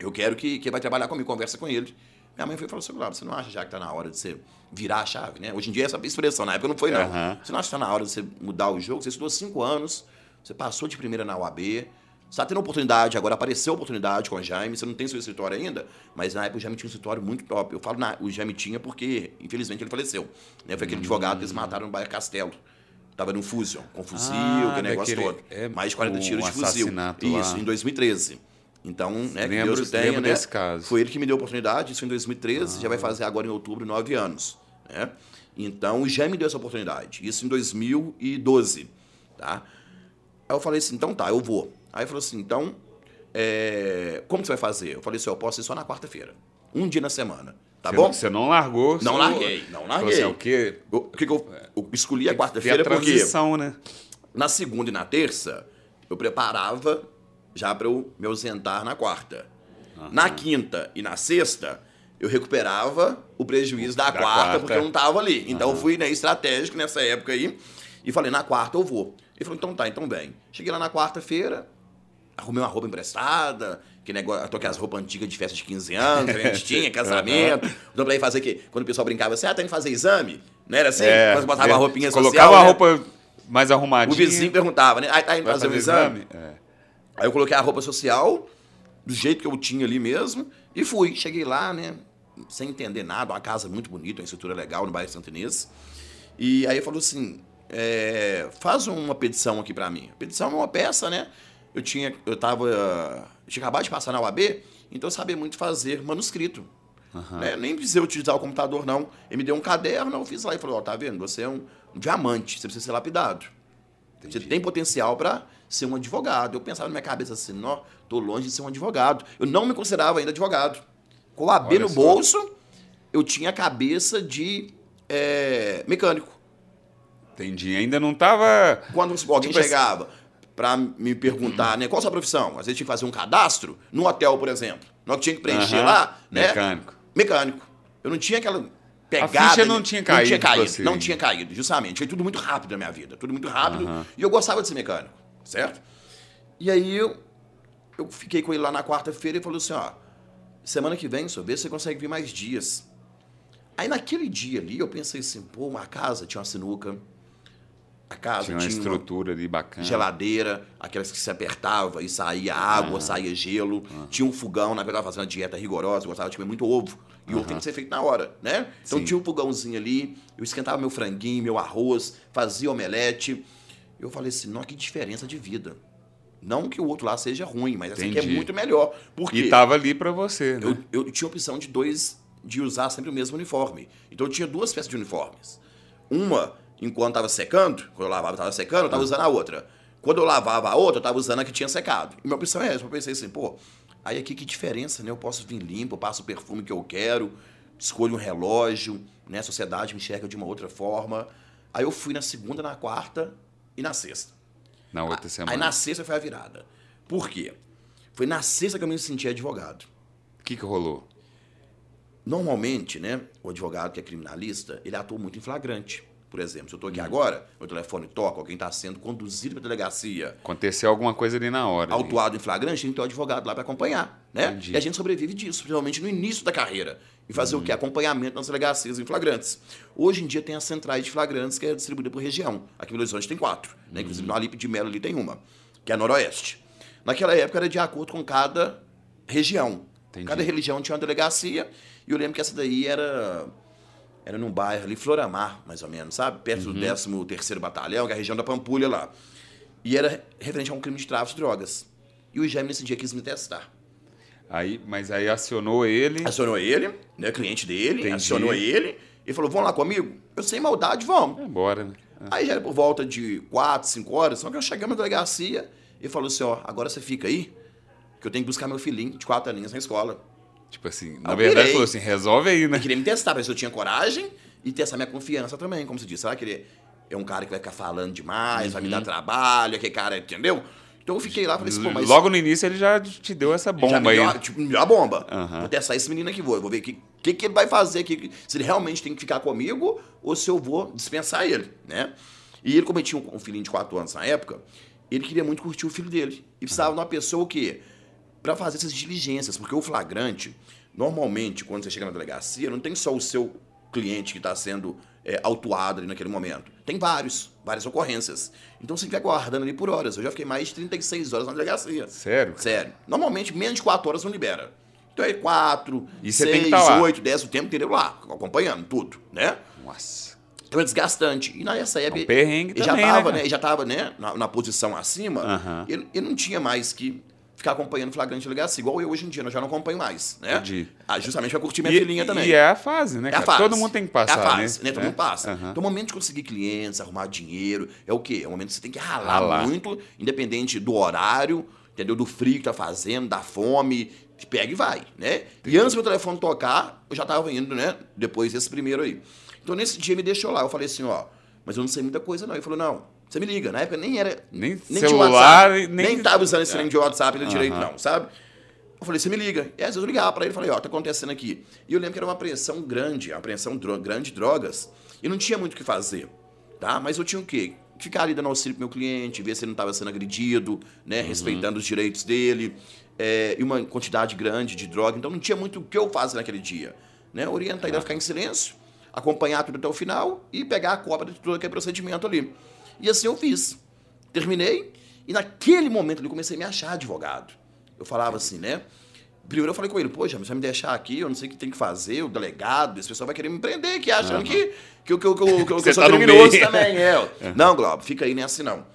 eu quero que, que ele vai trabalhar comigo, conversa com ele. Minha mãe foi e falou assim, você não acha já que tá na hora de você virar a chave, né? Hoje em dia é essa expressão, na época não foi não. Aham. Você não acha que tá na hora de você mudar o jogo? Você estudou cinco anos, você passou de primeira na UAB, você está tendo oportunidade, agora apareceu a oportunidade com o Jaime, você não tem seu escritório ainda, mas na época o Jaime tinha um escritório muito top. Eu falo na, o Jaime tinha porque, infelizmente, ele faleceu. Né? Foi aquele advogado que eles mataram no bairro Castelo. Tava num fuzil, com fuzil, Ah, aquele negócio daquele- todo. é, Mais de 40 o tiros de fuzil. assassinato Isso, lá. em 2013. Então, né, que Lembro- Deus o tenha, lembro né? desse caso. Foi ele que me deu a oportunidade, isso em 2013, Ah. já vai fazer agora em outubro nove anos. Né? Então, Jaime me deu essa oportunidade, isso em 2012. Tá? Aí eu falei assim, então tá, eu vou. Aí ele falou assim, então, é, como que você vai fazer? Eu falei assim, eu posso ir só na quarta-feira. Um dia na semana. Tá você, bom? Não, você não largou. Não larguei, não Falou larguei. assim, é o quê? Eu- O que, que eu, eu escolhi a quarta-feira porque né? na segunda e na terça eu preparava já para eu me ausentar na quarta. Na quinta e na sexta eu recuperava o prejuízo da, Da quarta, quarta. porque eu não estava ali. Então eu fui né, estratégico nessa época aí e falei, na quarta eu vou. Ele falou, então tá, então vem. Cheguei lá na quarta-feira, arrumei uma roupa emprestada, que negócio, toquei as roupas antigas de festa de 15 anos, que a gente tinha, casamento. Então pra ir fazer o quê? Quando o pessoal brincava assim, ah, tem que fazer exame? Não era assim? Quando botava é, a roupinha social, Colocava a né? roupa mais arrumadinha. O vizinho perguntava, né? Ah, tá indo vai fazer um exame? É. Aí eu coloquei a roupa social, do jeito que eu tinha ali mesmo, e fui. Cheguei lá, né? Sem entender nada, uma casa muito bonita, uma estrutura legal no bairro Santo Inês. E aí ele falou assim: é, faz uma petição aqui pra mim. A petição é uma peça, né? Eu tinha, eu tava. Eu tinha acabado de passar na UAB, então eu sabia muito fazer manuscrito. Né? Nem precisei utilizar o computador, não. Ele me deu um caderno, eu fiz lá e falou: Ó, tá vendo? Você é um, um diamante, você precisa ser lapidado. Você tem potencial para ser um advogado. Eu pensava na minha cabeça assim, não, tô longe de ser um advogado. Eu não me considerava ainda advogado. Com o AB Olha no só. bolso, eu tinha a cabeça de é, mecânico. Entendi. Ainda não tava. Quando alguém Tipo chegava para me perguntar, né, qual a sua profissão? Às vezes tinha que fazer um cadastro no hotel, por exemplo. Nós tinha que preencher Aham. lá, né? Mecânico. Mecânico. Eu não tinha aquela pegada. ficha não tinha Não caído tinha pra caído, você. não tinha caído, justamente. Foi tudo muito rápido na minha vida. Tudo muito rápido. Aham. E eu gostava de ser mecânico, certo? E aí eu, eu fiquei com ele lá na quarta-feira e falou assim, ó, semana que vem, só vê se você consegue vir mais dias. Aí naquele dia ali eu pensei assim, pô, uma casa tinha uma sinuca, A casa Tinha uma tinha uma estrutura ali bacana. geladeira, aquelas que se apertava e saía água, saía gelo. Tinha um fogão, na verdade eu fazendo uma dieta rigorosa, eu gostava de comer muito ovo. E o ovo tem que ser feito na hora, né? Então Sim. tinha um fogãozinho ali, eu esquentava meu franguinho, meu arroz, fazia omelete. Eu falei assim, não, que diferença de vida. Não que o outro lá seja ruim, mas essa aqui é Entendi. muito melhor. Por quê? E tava ali pra você, né? eu, eu tinha a opção de dois, de usar sempre o mesmo uniforme. Então eu tinha duas peças de uniformes. Uma, enquanto estava secando, quando eu lavava estava secando, eu estava usando a outra. Quando eu lavava a outra, eu estava usando a que tinha secado. E minha opção é essa. Eu pensei assim, pô, aí aqui que diferença, né? Eu posso vir limpo, eu passo o perfume que eu quero, escolho um relógio, né? A sociedade me enxerga de uma outra forma. Aí eu fui na segunda, na quarta e na sexta. Na outra semana. Aí na sexta foi a virada. Por quê? Foi na sexta que eu me senti advogado. O que que rolou? Normalmente, né, o advogado que é criminalista, ele atua muito em flagrante. Por exemplo, se eu estou aqui agora, meu telefone toca, alguém está sendo conduzido para a delegacia, Aconteceu alguma coisa ali na hora. autuado em flagrante, tem que ter um advogado lá para acompanhar, né? Entendi. E a gente sobrevive disso, principalmente no início da carreira. E fazer Uhum. o quê? Acompanhamento nas delegacias em flagrantes. Hoje em dia tem as centrais de flagrantes que é distribuída por região. Aqui em Belo Horizonte tem quatro, Uhum. né? Inclusive no Alipe de Melo ali tem uma, que é a Noroeste. Naquela época era de acordo com cada região. Entendi. Cada região tinha uma delegacia, e eu lembro que essa daí era era num bairro ali, Floramar, mais ou menos, sabe? Perto Uhum. do 13º Batalhão, que é a região da Pampulha lá. E era referente a um crime de tráfico de drogas. E o Jaime nesse dia quis me testar. Aí, mas aí acionou ele. Acionou ele, né, cliente dele, Entendi. acionou ele e falou, vamos lá comigo? Eu sem maldade, vamos. Vai embora, né? Aí já era por volta de 4, 5 horas, só que eu chegamos na delegacia e falou assim, ó, agora você fica aí, que eu tenho que buscar meu filhinho de 4 aninhos na escola. Tipo assim, na Eu verdade pirei. falou assim, resolve aí, né? Ele queria me testar, pra ver se eu tinha coragem e testar minha confiança também, como se diz. Será que ele é um cara que vai ficar falando demais, vai me Uhum. dar trabalho, aquele cara, entendeu? Então eu fiquei lá e falei assim, pô, mas... Logo no início ele já te deu essa já bomba me aí. deu, a- tipo, me deu a bomba. Aham. Vou testar esse menino aqui, vou. Eu vou ver o que, que, que ele vai fazer aqui, se ele realmente tem que ficar comigo ou se eu vou dispensar ele, né? E ele, como ele tinha um, um filhinho de 4 anos na época, ele queria muito curtir o filho dele. E precisava de uma pessoa que para fazer essas diligências, porque o flagrante, normalmente, quando você chega na delegacia, não tem só o seu cliente que está sendo é, autuado ali naquele momento. Tem vários, várias ocorrências. Então você fica aguardando ali por horas. Eu já fiquei mais de 36 horas na delegacia. Sério? Sério. Normalmente, menos de 4 horas não libera. Então é 4, E você 6, tem que tá lá. 8, 10, o tempo inteiro lá, acompanhando tudo, né? Nossa. Então é desgastante. E nessa época. um perrengue ele também, já tava, né, né? Ele já tava, né? Na, na posição acima. Aham. Ele, ele não tinha mais que ficar acompanhando flagrante de delegacia, igual eu hoje em dia, eu já não acompanho mais, né? Entendi. Ah, justamente pra curtir minha E, filhinha também. e é a fase, né, É cara? a fase. Todo mundo tem que passar, é a fase, né? né? Todo É? mundo passa. Aham. Então, o momento de conseguir clientes, arrumar dinheiro, é o quê? É o momento que você tem que ralar, Ralar. muito, independente do horário, entendeu? Do frio que tá fazendo, da fome, pega e vai, né? E antes do meu telefone tocar, eu já tava indo, né? Depois desse primeiro aí. Então, nesse dia, me deixou lá. Eu falei assim, ó, mas eu não sei muita coisa, não. Ele falou, não, você me liga. Na época nem era... Nem tinha celular, WhatsApp, nem- nem tava usando esse trem de WhatsApp ali direito, Aham. não, sabe? Eu falei, você me liga. E às vezes eu ligava pra ele e falei, ó, tá acontecendo aqui. E eu lembro que era uma apreensão grande, uma apreensão dro grande de drogas. E não tinha muito o que fazer, tá? Mas eu tinha o quê? Ficar ali dando auxílio pro meu cliente, ver se ele não estava sendo agredido, né? Respeitando os direitos dele. é, e uma quantidade grande de droga. Então não tinha muito o que eu fazer naquele dia. Né? Orientar ele a ficar em silêncio, acompanhar tudo até o final e pegar a cópia de todo aquele procedimento ali. E assim eu fiz. Terminei e naquele momento eu comecei a me achar advogado. Eu falava assim, né? Primeiro eu falei com ele, poxa, você vai me deixar aqui, eu não sei o que tem que fazer, o delegado, esse pessoal vai querer me prender aqui, achando que, que, que, que, que, que Você eu sou tá no criminoso também, é. Não, Glauber, fica aí, nem assim não.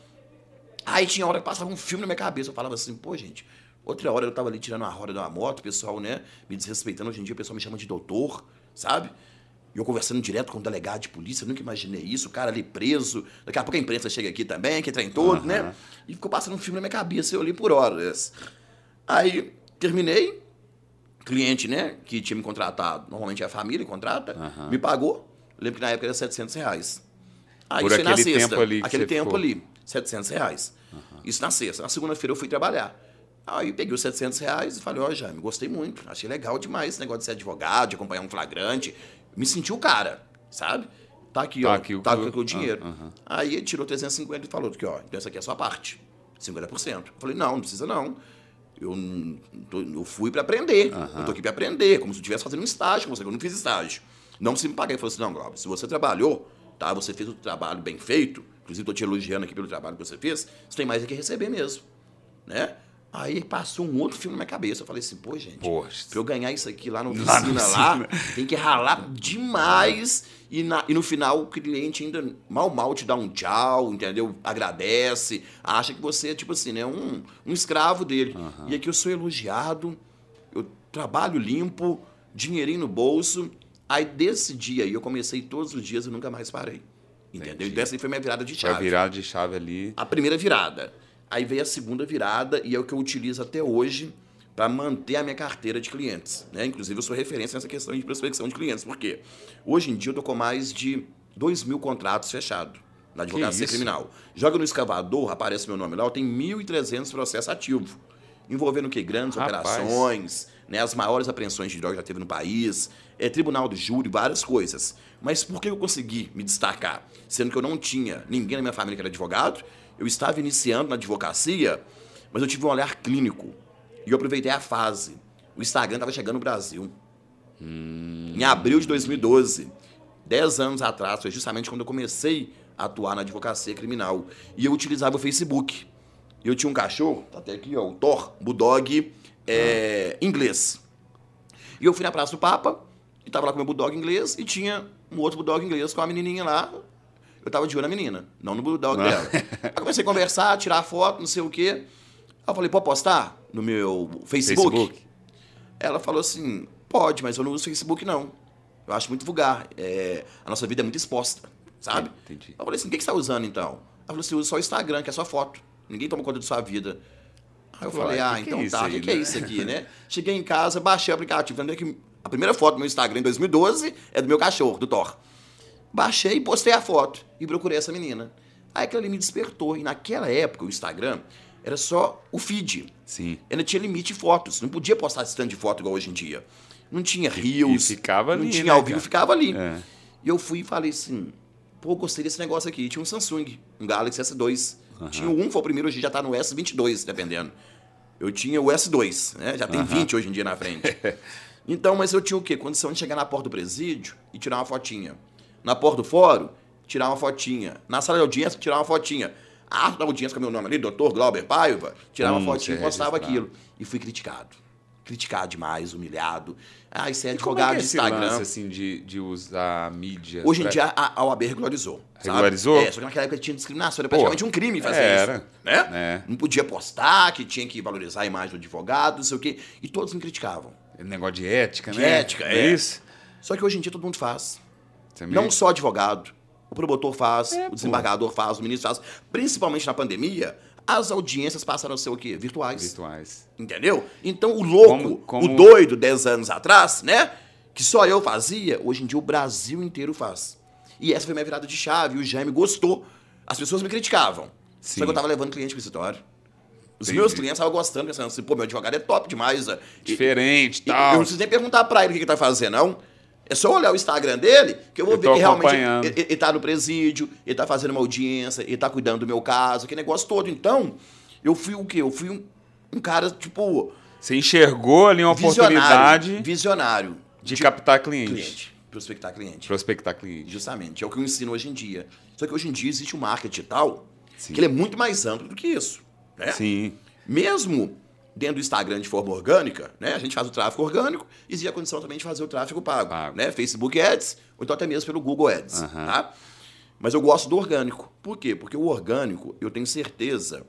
Aí tinha hora que passava um filme na minha cabeça, eu falava assim, pô, gente, outra hora eu tava ali tirando a roda de uma moto, o pessoal, né, me desrespeitando, hoje em dia o pessoal me chama de doutor, sabe? E eu conversando direto com o delegado de polícia, nunca imaginei isso, o cara ali preso, daqui a pouco a imprensa chega aqui também, que trem todo, Aham. né? E ficou passando um filme na minha cabeça, eu ali por horas. Aí, terminei, cliente, né, que tinha me contratado, normalmente é a família contrata, Aham. me pagou, lembro que na época era 700 reais. Aí, Por isso foi na aquele sexta. tempo ali que aquele tempo ficou. ali, 700 reais. Isso na sexta. Na segunda-feira eu fui trabalhar. Aí peguei os 700 reais e falei, ó, Jaime, gostei muito. Achei legal demais esse negócio de ser advogado, de acompanhar um flagrante. Me senti o cara, sabe? Tá aqui, Tá ó. aqui o- tá aqui o dinheiro. Ah, aham. Aí ele tirou 350 e falou que, ó, então essa aqui é a sua parte. 50%. Eu falei, não, não precisa não. Eu, tô- eu fui pra aprender. Eu tô aqui pra aprender, como se eu estivesse fazendo um estágio com você, que eu não fiz estágio. Não se me pagar. Ele falou assim, não, Glauber, se você trabalhou, tá? Você fez o trabalho bem feito, inclusive estou te elogiando aqui pelo trabalho que você fez, você tem mais é que receber mesmo, né? Aí passou um outro filme na minha cabeça. Eu falei assim, pô, gente, Poxa. pra eu ganhar isso aqui lá na Lá na oficina, lá, oficina. tem que ralar demais. E, na- e no final o cliente ainda mal mal te dá um tchau, entendeu? Agradece, acha que você é tipo assim, né? Um, um escravo dele. E aqui eu sou elogiado, eu trabalho limpo, dinheirinho no bolso. Aí desse dia aí eu comecei todos os dias e nunca mais parei. Entendeu? Entendi. Então essa aí foi minha virada de Foi a chave. virada de chave ali. A primeira virada. Aí veio a segunda virada e é o que eu utilizo até hoje para manter a minha carteira de clientes. Né? Inclusive, eu sou referência nessa questão de prospecção de clientes. Por quê? Hoje em dia, eu tô com mais de 2 mil contratos fechados na advocacia criminal. Joga no escavador, aparece meu nome lá, eu tenho 1.300 processos ativos. Envolvendo o quê? Grandes Rapaz. operações, né? as maiores apreensões de droga que já teve no país, é, tribunal do júri, várias coisas. Mas por que eu consegui me destacar? Sendo que eu não tinha ninguém na minha família que era advogado, eu estava iniciando na advocacia, mas eu tive um olhar clínico. E eu aproveitei a fase. O Instagram estava chegando no Brasil. Em abril de 2012, 10 anos atrás, foi justamente quando eu comecei a atuar na advocacia criminal. E eu utilizava o Facebook. Eu tinha um cachorro, tá até aqui, ó, o Thor, Bulldog é, inglês. E eu fui na Praça do Papa, e tava lá com meu Bulldog inglês, e tinha um outro Bulldog inglês com a menininha lá. Eu tava de olho na menina, não no Bulldog Ah. dela. Aí comecei a conversar, tirar foto, não sei o quê. Aí eu falei, pode postar no meu Facebook? Facebook. Ela falou assim, pode, mas eu não uso Facebook, não. Eu acho muito vulgar. É, a nossa vida é muito exposta, sabe? Entendi. Eu falei assim, o que que você está usando, então? Ela falou assim, uso só o Instagram, que é só foto. Ninguém toma conta de sua vida. Aí eu Pô, falei, que ah, que é então isso tá, o que, que é né? isso aqui, né? Cheguei em casa, baixei o aplicativo. Lembrei que a primeira foto do meu Instagram em 2012 é do meu cachorro, do Thor. Baixei, postei a foto e procurei essa menina. Aí aquilo ali me despertou. E naquela época, o Instagram era só o feed. Sim. Ainda tinha limite de fotos. Não podia postar esse tanto de foto igual hoje em dia. Não tinha rios. e ficava Não ali, tinha né, ao vivo, ficava ali. É. E eu fui e falei assim, pô, gostei desse negócio aqui. Tinha um Samsung, um Galaxy S2. Tinha o 1, foi o primeiro, hoje já tá no S22, dependendo. Eu tinha o S2, né? Já tem 20 hoje em dia na frente. então, mas eu tinha o quê? Condição de chegar na porta do presídio e tirar uma fotinha. Na porta do fórum, tirar uma fotinha. Na sala de audiência, tirar uma fotinha. A ata da audiência com meu nome ali, doutor Glauber Paiva, tirar uma Hum, fotinha e postava aquilo. E fui criticado. Criticado demais, humilhado. Ah, isso é como advogado é é de Instagram. lance, assim, de, de usar a mídia? Hoje em pra- dia a, a OAB regularizou. sabe? Regularizou? É, só que naquela época tinha discriminação, era praticamente Pô, um crime fazer era, isso. Né? né? Não podia postar, que tinha que valorizar a imagem do advogado, não sei o quê. E todos me criticavam. Negócio de ética, De né? ética, Não é. isso? Só que hoje em dia todo mundo faz. Você Não só advogado. O promotor faz, É, o pô. desembargador faz, o ministro faz. Principalmente na pandemia, as audiências passaram a ser o quê? Virtuais. virtuais. Entendeu? Então o louco, Como- como- o doido 10 anos atrás, né? Que só eu fazia, hoje em dia o Brasil inteiro faz. E essa foi minha virada de chave. O Jaime gostou. As pessoas me criticavam. Sim. Só que eu tava levando cliente pro escritório. Os Entendi. meus clientes estavam gostando, pensando assim, pô, meu advogado é top demais. E- Diferente, e- Eu tal. não preciso nem perguntar pra ele o que ele tá fazendo, não. É só olhar o Instagram dele, que eu vou Eu ver que realmente ele, ele tá no presídio, ele tá fazendo uma audiência, ele tá cuidando do meu caso, aquele negócio todo. Então, eu fui o quê? Eu fui um, um cara, tipo, Você enxergou ali uma visionário. oportunidade Visionário. de captar cliente. cliente. Prospectar cliente. Prospectar cliente. Justamente. É o que eu ensino hoje em dia. Só que hoje em dia existe um marketing tal Sim. que ele é muito mais amplo do que isso. Né? Sim. Mesmo dentro do Instagram de forma orgânica, né? A gente faz o tráfego orgânico, existe a condição também de fazer o tráfego pago, Pago. né? Facebook Ads, ou então até mesmo pelo Google Ads, Aham. tá? Mas eu gosto do orgânico. Por quê? Porque o orgânico, eu tenho certeza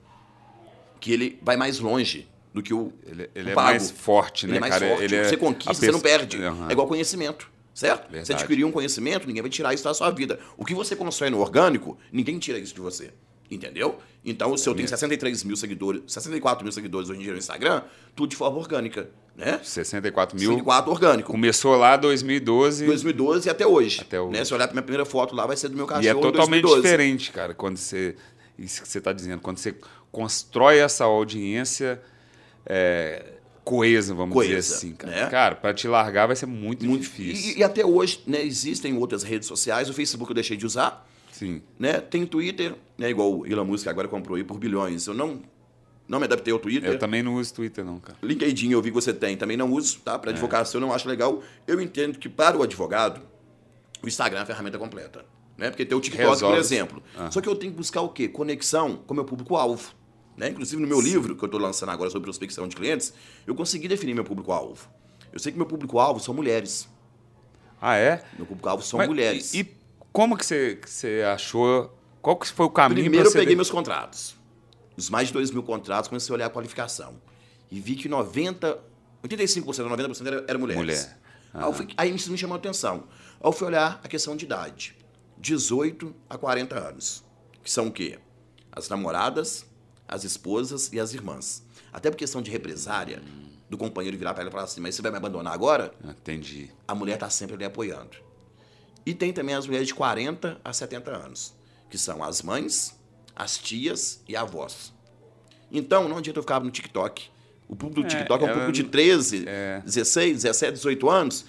que ele vai mais longe do que o, Ele, ele o é pago. mais forte, né, Ele é mais cara? forte. Ele é- você a conquista, você pessoa- não perde. Aham. É igual conhecimento, certo? Você Verdade. adquiriu um conhecimento, ninguém vai tirar isso da sua vida. O que você constrói no orgânico, ninguém tira isso de você. Entendeu? Então, se eu tenho 63 mil seguidores, 64 mil seguidores hoje em dia no Instagram, tudo de forma orgânica, né? 64 mil. 64 orgânico. Começou lá 2012 2012 e até hoje. Até hoje. Né? Se olhar pra minha primeira foto lá, vai ser do meu cachorro e é totalmente 2012. diferente, cara, quando você. Isso que você está dizendo, quando você constrói essa audiência é, coesa, vamos Coesa, dizer assim, cara. né? Cara, para te largar vai ser muito, Muito difícil. E, e até hoje, né, existem outras redes sociais. O Facebook eu deixei de usar. Sim. né? Tem Twitter, né? Igual o Elon Musk agora comprou aí por bilhões. Eu não, não me adaptei ao Twitter. Eu também não uso Twitter, não, cara. LinkedIn eu vi que você tem, também não uso, tá? É. Para advocacia eu não acho legal. Eu entendo que para o advogado, o Instagram é a ferramenta completa. Né? Porque tem o TikTok, Resolve. por exemplo. Só que eu tenho que buscar o quê? Conexão com o meu público-alvo. Né? Inclusive, no meu livro, que eu estou lançando agora sobre prospecção de clientes, eu consegui definir meu público-alvo. Eu sei que meu público-alvo são mulheres. Ah, é? Meu público-alvo são Mas mulheres. E como que você, que você achou? Qual que foi o caminho Primeiro eu peguei de- meus contratos. Os mais de 2 mil contratos, comecei a olhar a qualificação. E vi que 90, 85%, 90% era, era mulheres. Mulher. Aí, fui- aí isso me chamou a atenção. Aí eu fui olhar a questão de idade. 18 a 40 anos. Que são o quê? As namoradas, as esposas e as irmãs. Até por questão de represária, do companheiro virar para ela e falar assim, mas você vai me abandonar agora? Ah, Entendi. a mulher está sempre ali apoiando. E tem também as mulheres de 40 a 70 anos, que são as mães, as tias e avós. Então, não adianta eu ficar no TikTok. O público do É, TikTok é um ela- público de 13, é. 16, 17, 18 anos.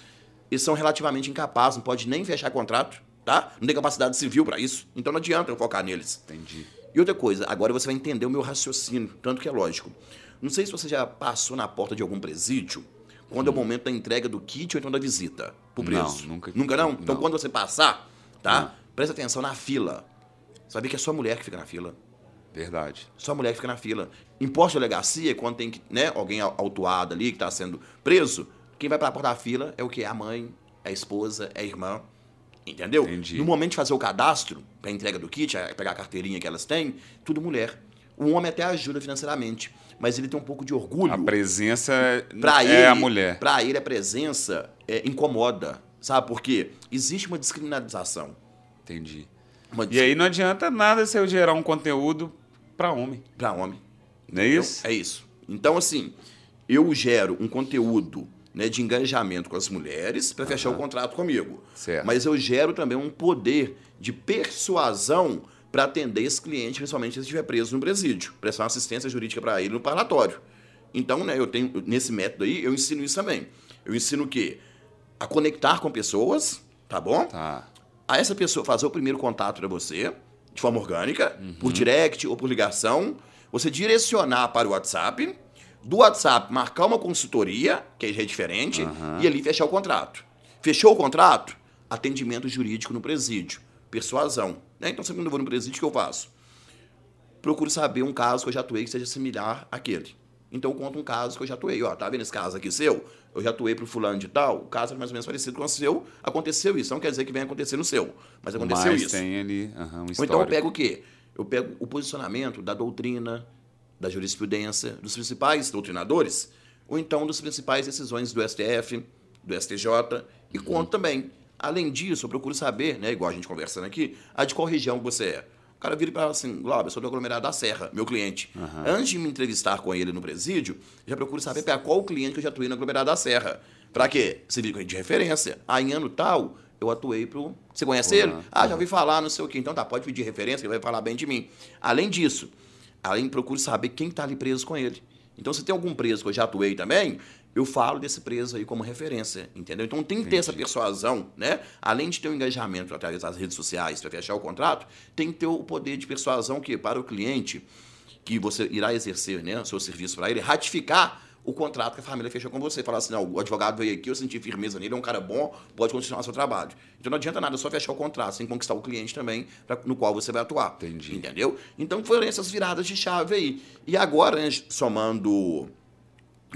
Eles são relativamente incapazes, não pode nem fechar contrato, tá? Não tem capacidade civil para isso. Então não adianta eu focar neles. Entendi. E outra coisa, agora você vai entender o meu raciocínio, tanto que é lógico. Não sei se você já passou na porta de algum presídio, quando é o momento da entrega do kit ou então da visita pro Não, preso. nunca- Nunca não? Então não. quando você passar, tá? Não. Presta atenção na fila. Sabe que é só mulher que fica na fila. Verdade. Só mulher que fica na fila. Imposto de delegacia, quando tem que, né, alguém au- autuado ali que está sendo preso, quem vai para a porta da fila é o quê? A mãe, é a esposa, é a irmã. Entendeu? Entendi. No momento de fazer o cadastro, para entrega do kit, a- pegar a carteirinha que elas têm, tudo mulher. O homem até ajuda financeiramente, mas ele tem um pouco de orgulho. A presença Pra é ele, a mulher. Pra ele, a presença é, incomoda. Sabe por quê? Existe uma descriminalização. Entendi. Uma E aí não adianta nada se eu gerar um conteúdo pra homem. Pra homem. Não é isso? É isso. Então, assim, eu gero um conteúdo né, de engajamento com as mulheres para fechar o contrato comigo. Certo. Mas eu gero também um poder de persuasão para atender esse cliente, principalmente se ele estiver preso no presídio. Prestar uma assistência jurídica para ele no parlatório. Então, né, eu tenho, nesse método aí, eu ensino isso também. Eu ensino o quê? A conectar com pessoas, tá bom? Tá. a essa pessoa fazer o primeiro contato para você, de forma orgânica, Uhum. por direct ou por ligação, você direcionar para o WhatsApp, do WhatsApp marcar uma consultoria, que é diferente, e ali fechar o contrato. Fechou o contrato? Atendimento jurídico no presídio. Persuasão. Né? Então, sempre quando eu vou no presídio, o que eu faço? Procuro saber um caso que eu já atuei que seja similar àquele. Então, eu conto um caso que eu já atuei. Ó, tá vendo esse caso aqui seu? Eu já atuei pro fulano de tal. O caso é mais ou menos parecido com o seu. Aconteceu isso. Não quer dizer que venha acontecer no seu. Mas aconteceu Mas isso. tem ali aham, um Ou então eu pego o quê? Eu pego o posicionamento da doutrina, da jurisprudência, dos principais doutrinadores, ou então das principais decisões do STF, do STJ, e conto também. Além disso, eu procuro saber, né, igual a gente conversando aqui, a de qual região você é. O cara vira e fala assim, Glauber, eu sou do aglomerado da Serra, meu cliente. Antes de me entrevistar com ele no presídio, já procuro saber para qual cliente que eu já atuei no aglomerado da Serra. Para quê? Servir de referência. Aí, em ano tal, eu atuei pro... Você conhece ele? Uhum. Ah, já ouvi falar, não sei o quê. Então tá, pode pedir referência, ele vai falar bem de mim. Além disso, além procuro saber quem está ali preso com ele. Então, se tem algum preso que eu já atuei também, eu falo desse preso aí como referência, entendeu? Então tem que ter essa persuasão, né? Além de ter o engajamento através das redes sociais para fechar o contrato, tem que ter o poder de persuasão que para o cliente que você irá exercer, né, o seu serviço para ele, ratificar o contrato que a família fechou com você. Falar assim, não, o advogado veio aqui, eu senti firmeza nele, é um cara bom, pode continuar seu trabalho. Então não adianta nada só fechar o contrato, sem conquistar o cliente também, pra- no qual você vai atuar. Entendi. Entendeu? Então foram essas viradas de chave aí. E agora, né, somando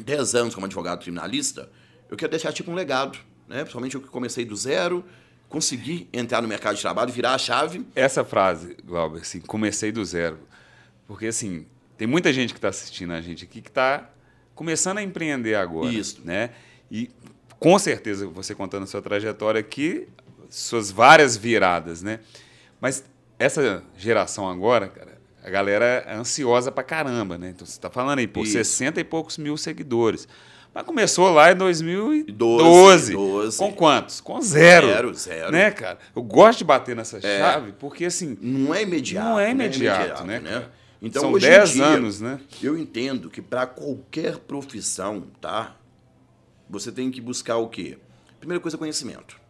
10 anos como advogado criminalista, eu quero deixar tipo um legado, né? Principalmente eu que comecei do zero, consegui entrar no mercado de trabalho, virar a chave. Essa frase, Glauber, assim, comecei do zero. Porque, assim, tem muita gente que está assistindo a gente aqui que está começando a empreender agora. Isso. Né? E, com certeza, você contando a sua trajetória aqui, suas várias viradas, né? Mas essa geração agora, cara, a galera é ansiosa pra caramba, né? Então, você está falando aí, por Isso. 60 e poucos mil seguidores. Mas começou lá em 2012. 12, 12. Com quantos? Com zero. Zero, zero. Né, cara? Eu gosto de bater nessa chave, porque assim, Não é imediato. Não é né? imediato, né, cara? Então, São hoje em 10 dia, anos, né? Eu entendo que para qualquer profissão, tá? Você tem que buscar o quê? Primeira coisa, conhecimento.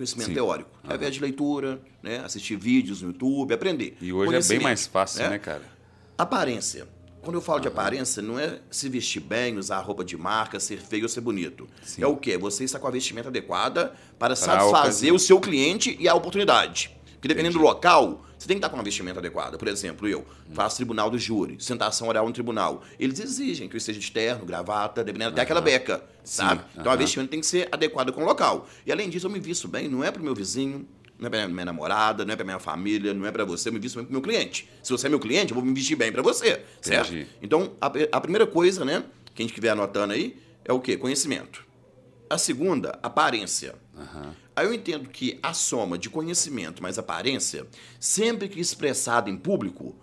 Conhecimento Sim. teórico. Através de leitura, né? assistir vídeos no YouTube, aprender. E hoje é bem mais fácil, né, cara? Aparência. Quando eu falo de aparência, não é se vestir bem, usar roupa de marca, ser feio ou ser bonito. Sim. É o quê? Você está com a vestimenta adequada para a satisfazer o seu cliente e a oportunidade. Porque dependendo do local, você tem que estar com uma vestimenta adequada. Por exemplo, eu faço tribunal do júri, sentação oral no tribunal. Eles exigem que eu esteja de terno, gravata, dependendo até aquela beca, sabe? Então a vestimenta tem que ser adequada com o local. E além disso, eu me visto bem, não é pro meu vizinho, não é pra minha namorada, não é pra minha família, não é pra você, eu me visto bem pro meu cliente. Se você é meu cliente, eu vou me vestir bem pra você, certo? Entendi. Então, a, a primeira coisa, né, que a gente estiver anotando aí, é o quê? Conhecimento. A segunda, aparência. Aí eu entendo que a soma de conhecimento mais aparência, sempre que expressada em público,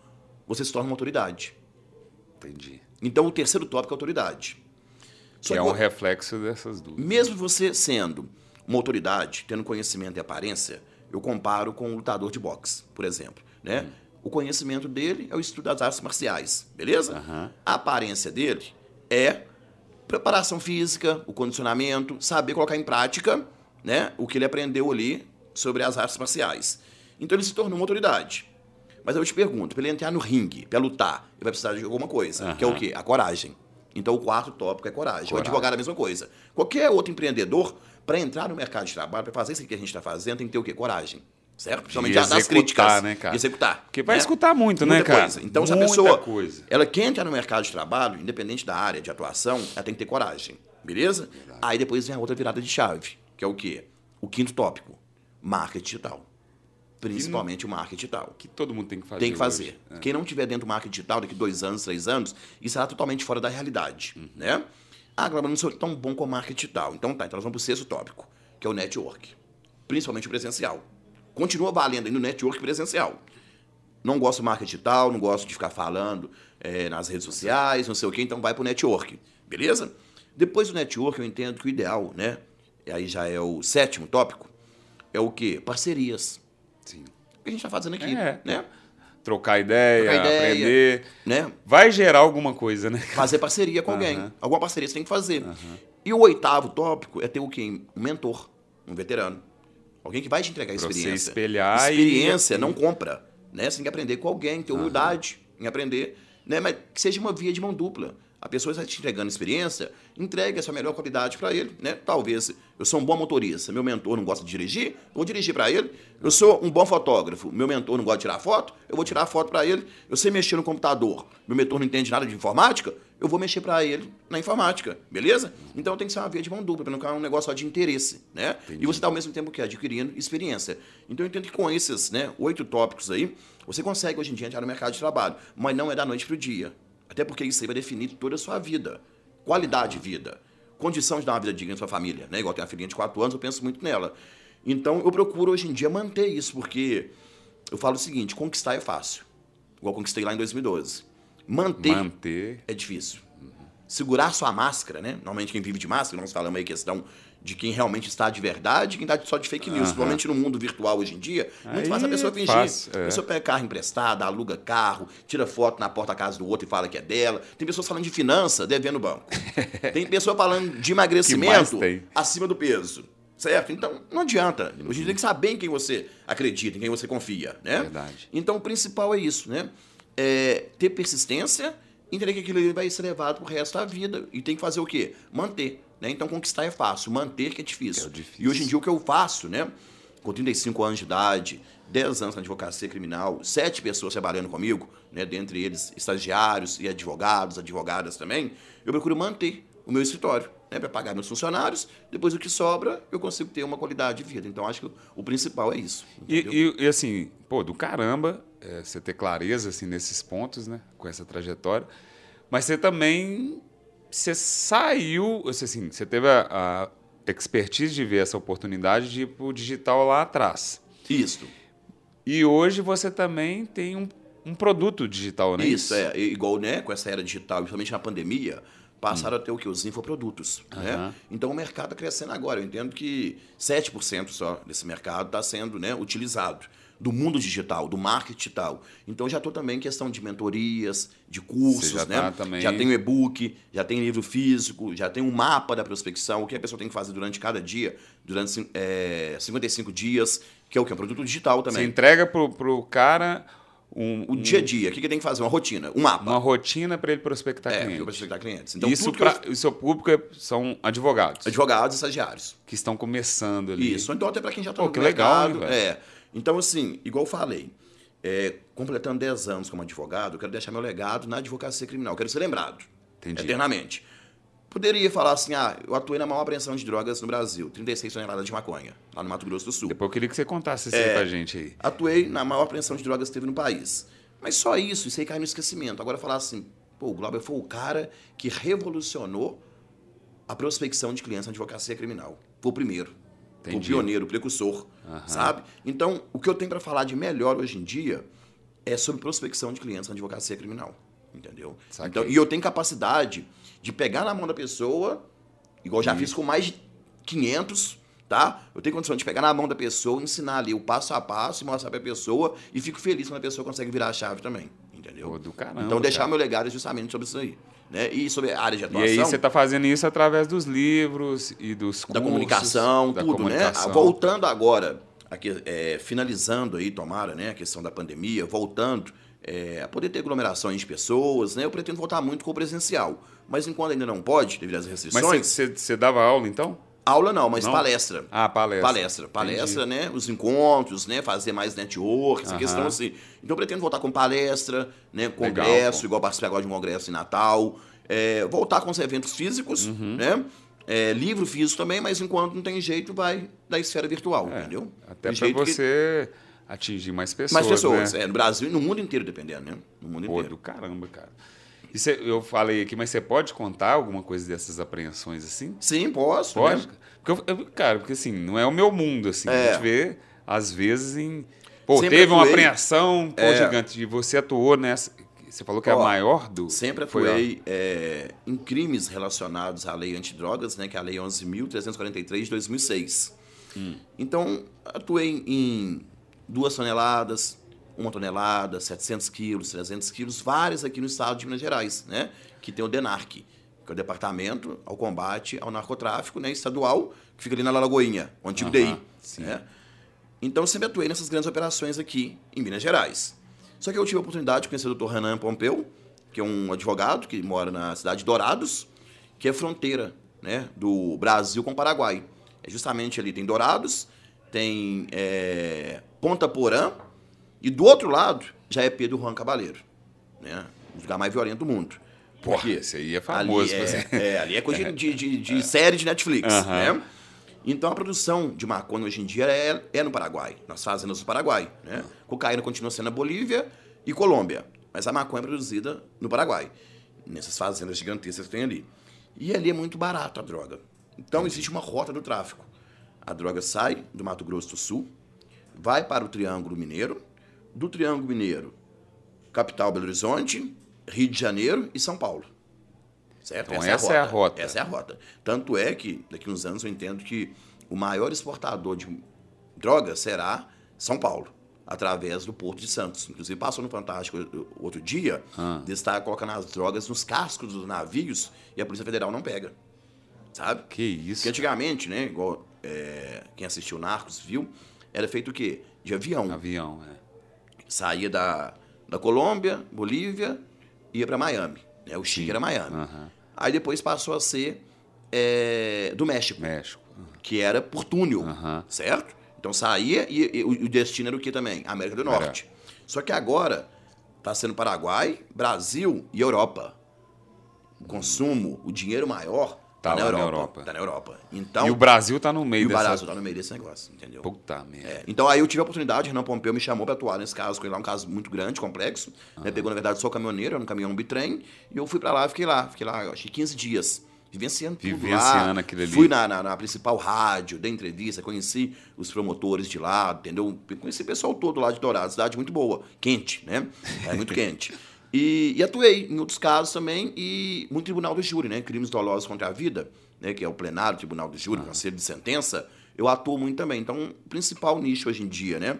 você se torna uma autoridade. Entendi. Então, o terceiro tópico é autoridade. Só Que é um reflexo dessas duas. mesmo você sendo uma autoridade, tendo conhecimento e aparência, eu comparo com um lutador de boxe, por exemplo. Né? O conhecimento dele é o estudo das artes marciais, beleza? Aham. A aparência dele é preparação física, o condicionamento, saber colocar em prática né, o que ele aprendeu ali sobre as artes marciais. Então ele se tornou uma autoridade. Mas eu te pergunto, para ele entrar no ringue, para lutar, ele vai precisar de alguma coisa, que é o quê? A coragem. Então o quarto tópico é coragem. O Coragem. advogado é a mesma coisa. Qualquer outro empreendedor, para entrar no mercado de trabalho, para fazer isso que a gente está fazendo, tem que ter o quê? Coragem. Certo? Principalmente das executar, críticas. né, cara? De executar. Porque vai né? escutar muito, né, Muita cara? coisa. Então, se a Muita pessoa coisa. ela quer entrar no mercado de trabalho, independente da área de atuação, ela tem que ter coragem. Beleza? Aí depois vem a outra virada de chave, que é o quê? O quinto tópico. Marketing digital. Principalmente o marketing digital. Que todo mundo tem que fazer. Tem que fazer. hoje. É. Quem não tiver dentro do marketing digital daqui dois anos, três anos, isso será totalmente fora da realidade. Uhum. Né? Ah, Glauber, eu não sou tão bom com marketing digital. Então tá, então nós vamos para o sexto tópico, que é o network. Principalmente o presencial. Continua valendo ainda o network presencial. Não gosto do marketing digital, não gosto de ficar falando eh, nas redes sociais, não sei o quê, então vai para o network. Beleza? Depois do network, eu entendo que o ideal, né? E aí já é o sétimo tópico, é o quê? Parcerias. Sim. O que a gente está fazendo aqui, É. né? Trocar ideia, Trocar ideia. aprender. né? Vai gerar alguma coisa, né? Fazer parceria com alguém. Aham. Alguma parceria você tem que fazer. E o oitavo tópico é ter o quê? Um mentor, um veterano. Alguém que vai te entregar Pra você experiência. espelhar e- experiência não compra. Né? Você tem que aprender com alguém, ter humildade em aprender. Né? Mas que seja uma via de mão dupla. A pessoa está te entregando experiência, entregue a sua melhor qualidade para ele. Né? Talvez eu sou um bom motorista, meu mentor não gosta de dirigir, eu vou dirigir para ele. Eu sou um bom fotógrafo, meu mentor não gosta de tirar foto, eu vou tirar foto para ele. Eu sei mexer no computador, meu mentor não entende nada de informática, eu vou mexer para ele na informática, beleza? Então tem que ser uma via de mão dupla, para não ficar um negócio só de interesse, né? E você está ao mesmo tempo que adquirindo experiência. Então eu entendo que com esses né, oito tópicos aí, você consegue hoje em dia entrar no mercado de trabalho, mas não é da noite para o dia. Até porque isso aí vai definir toda a sua vida. Qualidade de vida. Condição de dar uma vida digna à sua família. Né? Igual tem uma filhinha de 4 anos, eu penso muito nela. Então eu procuro hoje em dia manter isso, porque eu falo o seguinte: conquistar é fácil. Igual conquistei lá em 2012. Manter Manter. é difícil. Segurar sua máscara, né? Normalmente quem vive de máscara, nós falamos aí questão de quem realmente está de verdade e quem está só de fake news. Principalmente no mundo virtual hoje em dia, muito Aí fácil a pessoa é fingir. fácil, é. A pessoa pega carro emprestado, aluga carro, tira foto na porta da casa do outro e fala que é dela. Tem pessoas falando de finança, devendo banco. Tem pessoa falando de emagrecimento acima do peso. Certo? Então, não adianta. Hoje em dia tem que saber em quem você acredita, em quem você confia, né? Verdade. Então, o principal é isso, né? É ter persistência, entender que aquilo vai ser levado pro resto da vida. E tem que fazer o quê? Manter. Né? Então, conquistar é fácil, manter que é difícil. É difícil. E hoje em dia, o que eu faço, né? Com 35 anos de idade, 10 anos na advocacia criminal, sete pessoas trabalhando comigo, né? dentre eles estagiários e advogados, advogadas também, eu procuro manter o meu escritório, né? para pagar meus funcionários. Depois, o que sobra, eu consigo ter uma qualidade de vida. Então, acho que o principal é isso. E, e- e, assim, pô, do caramba, é, você ter clareza assim, nesses pontos, né? Com essa trajetória. Mas você também. Você saiu. você, Assim, você teve a, a expertise de ver essa oportunidade de ir pro digital lá atrás. Isso. E hoje você também tem um, um produto digital, né? Isso, é. Igual, né, com essa era digital, principalmente na pandemia, passaram a ter o que? Os infoprodutos. Né? Aham. Então o mercado está crescendo agora. Eu entendo que 7% só desse mercado está sendo né, utilizado. Do mundo digital, do marketing digital. Então já estou também em questão de mentorias, de cursos, Você já né? tá também- Já tem o e-book, já tem livro físico, já tem um mapa da prospecção, o que a pessoa tem que fazer durante cada dia, durante é, 55 dias, que é o que? É um produto digital Você também. entrega pro, pro cara um, O dia a dia, o que, que tem que fazer? Uma rotina, um mapa. uma rotina para ele prospectar É, cliente. para prospectar clientes. Então, Isso que eu- pra, o seu público é- são advogados advogados e estagiários. que estão começando ali. Isso. Então até para quem já está no que legal, mercado. hein, velho? é. Então, assim, igual eu falei, é, completando 10 anos como advogado, eu quero deixar meu legado na advocacia criminal. Eu quero ser lembrado. Entendi. Eternamente. Poderia falar assim, ah, eu atuei na maior apreensão de drogas no Brasil, 36 toneladas de maconha, lá no Mato Grosso do Sul. Depois eu queria que você contasse isso É. aí pra gente aí. Atuei na maior apreensão de drogas que teve no país. Mas só isso, isso aí cai no esquecimento. Agora falar assim, pô, o Glauber foi o cara que revolucionou a prospecção de clientes na advocacia criminal. Foi o primeiro. Foi o Entendi. pioneiro, o precursor, sabe? Então, o que eu tenho para falar de melhor hoje em dia é sobre prospecção de clientes na advocacia criminal. Entendeu? Saquei. Então, e eu tenho capacidade de pegar na mão da pessoa, igual eu já fiz com mais de 500, tá? Eu tenho condição de pegar na mão da pessoa, ensinar ali o passo a passo e mostrar pra pessoa e fico feliz quando a pessoa consegue virar a chave também, entendeu? Pô, do caramba, então deixar cara. meu legado é justamente sobre isso aí, né? E sobre a área de E atuação, aí você tá fazendo isso através dos livros e dos cursos. da comunicação, da tudo, comunicação. né? Voltando agora, aqui, é, finalizando aí, tomara, né, a questão da pandemia, voltando é, a poder ter aglomerações de pessoas, né? Eu pretendo voltar muito com o presencial. Mas enquanto ainda não pode, devido às Mas restrições, você você dava aula, então? Aula não, mas Não? palestra. Ah, palestra. Palestra, palestra, né? Os encontros, né? Fazer mais network, essa Aham. questão assim. Então eu pretendo voltar com palestra, né? Legal, Congresso, pô. igual participar agora de um congresso em Natal. É, voltar com os eventos físicos, Uhum. né? É, livro físico também, mas enquanto não tem jeito, vai da esfera virtual, É, entendeu? Até pra jeito que- você atingir mais pessoas. Mais pessoas, né? é, no Brasil e no mundo inteiro, dependendo, né? No mundo Pô, inteiro. do caramba, cara. E cê- eu falei aqui, mas você pode contar alguma coisa dessas apreensões assim? Sim, posso. Pode? Né? Porque eu, eu- cara, porque assim, não é o meu mundo, assim. É. A gente vê, às vezes, em. Pô, Sempre teve uma atuei. apreensão pô, É. gigante. E você atuou nessa. Você falou que é a maior do. Sempre atuei é, em crimes relacionados à lei antidrogas, né, que é a lei 11.343 de 2006. Hum. Então, atuei em duas toneladas, uma tonelada, 700 quilos, 300 quilos, várias aqui no estado de Minas Gerais, né, que tem o DENARC, que é o Departamento ao Combate ao Narcotráfico né, Estadual, que fica ali na Lagoinha, o antigo Aham, DI. sim. Né? Então, eu sempre atuei nessas grandes operações aqui em Minas Gerais. Só que eu tive a oportunidade de conhecer o Dr. Renan Pompeu, que é um advogado que mora na cidade de Dourados, que é fronteira né, do Brasil com o Paraguai. É justamente ali, tem Dourados, tem é, Ponta Porã, e do outro lado já é Pedro Juan Cabaleiro, né? O lugar mais violento do mundo. Porra, Por quê? esse aí é famoso. Ali é, é, ali é coisa de, de- de série de Netflix, Aham. né? Então a produção de maconha hoje em dia é, é no Paraguai, nas fazendas do Paraguai, né? Cocaína continua sendo na Bolívia e Colômbia, mas a maconha é produzida no Paraguai, nessas fazendas gigantescas que tem ali. E ali é muito barato a droga. Então existe uma rota do tráfico. A droga sai do Mato Grosso do Sul, vai para o Triângulo Mineiro, do Triângulo Mineiro, capital Belo Horizonte, Rio de Janeiro e São Paulo. Certo? Então essa é a rota. Essa é a rota. Tanto é que daqui uns anos eu entendo que o maior exportador de drogas será São Paulo, através do Porto de Santos. Inclusive passou no Fantástico outro dia, Ah. de estar colocando as drogas nos cascos dos navios e a Polícia Federal não pega. Sabe? Que isso. Porque antigamente, né, igual é, quem assistiu Narcos viu, era feito o quê? De avião. Avião, é. Saía da, da Colômbia, Bolívia, ia para Miami. Né? O Chile era Miami. Aham. Aí depois passou a ser é, do México, México. que era por túnel, Aham. certo? Então saía e, e o o destino era o que também? América do Norte. Só que agora está sendo Paraguai, Brasil e Europa. O consumo, o dinheiro maior Tá tá, na lá na Europa. Europa. Tá na Europa. Então, e o Brasil tá no e meio o dessa. Brasil tá no meio desse negócio, entendeu? Puta merda. É, então aí eu tive a oportunidade, Renan Pompeu me chamou para atuar nesse caso, com ele lá, um caso muito grande, complexo. né? Pegou, na verdade, sou caminhoneiro, era um caminhão bitrem, e eu fui para lá e fiquei lá. Fiquei lá, acho que 15 dias. Vivenciando tudo Vivenciando lá. aquilo ali. Fui na, na, na principal rádio, dei entrevista, conheci os promotores de lá, entendeu? Conheci o pessoal todo lá de Dourado, cidade muito boa, quente, né? É muito quente. E, e atuei em outros casos também, e no Tribunal do Júri, né? Crimes dolosos contra a vida, né? que é o plenário Tribunal do Júri, conselho de sentença, eu atuo muito também. Então, o principal nicho hoje em dia, né?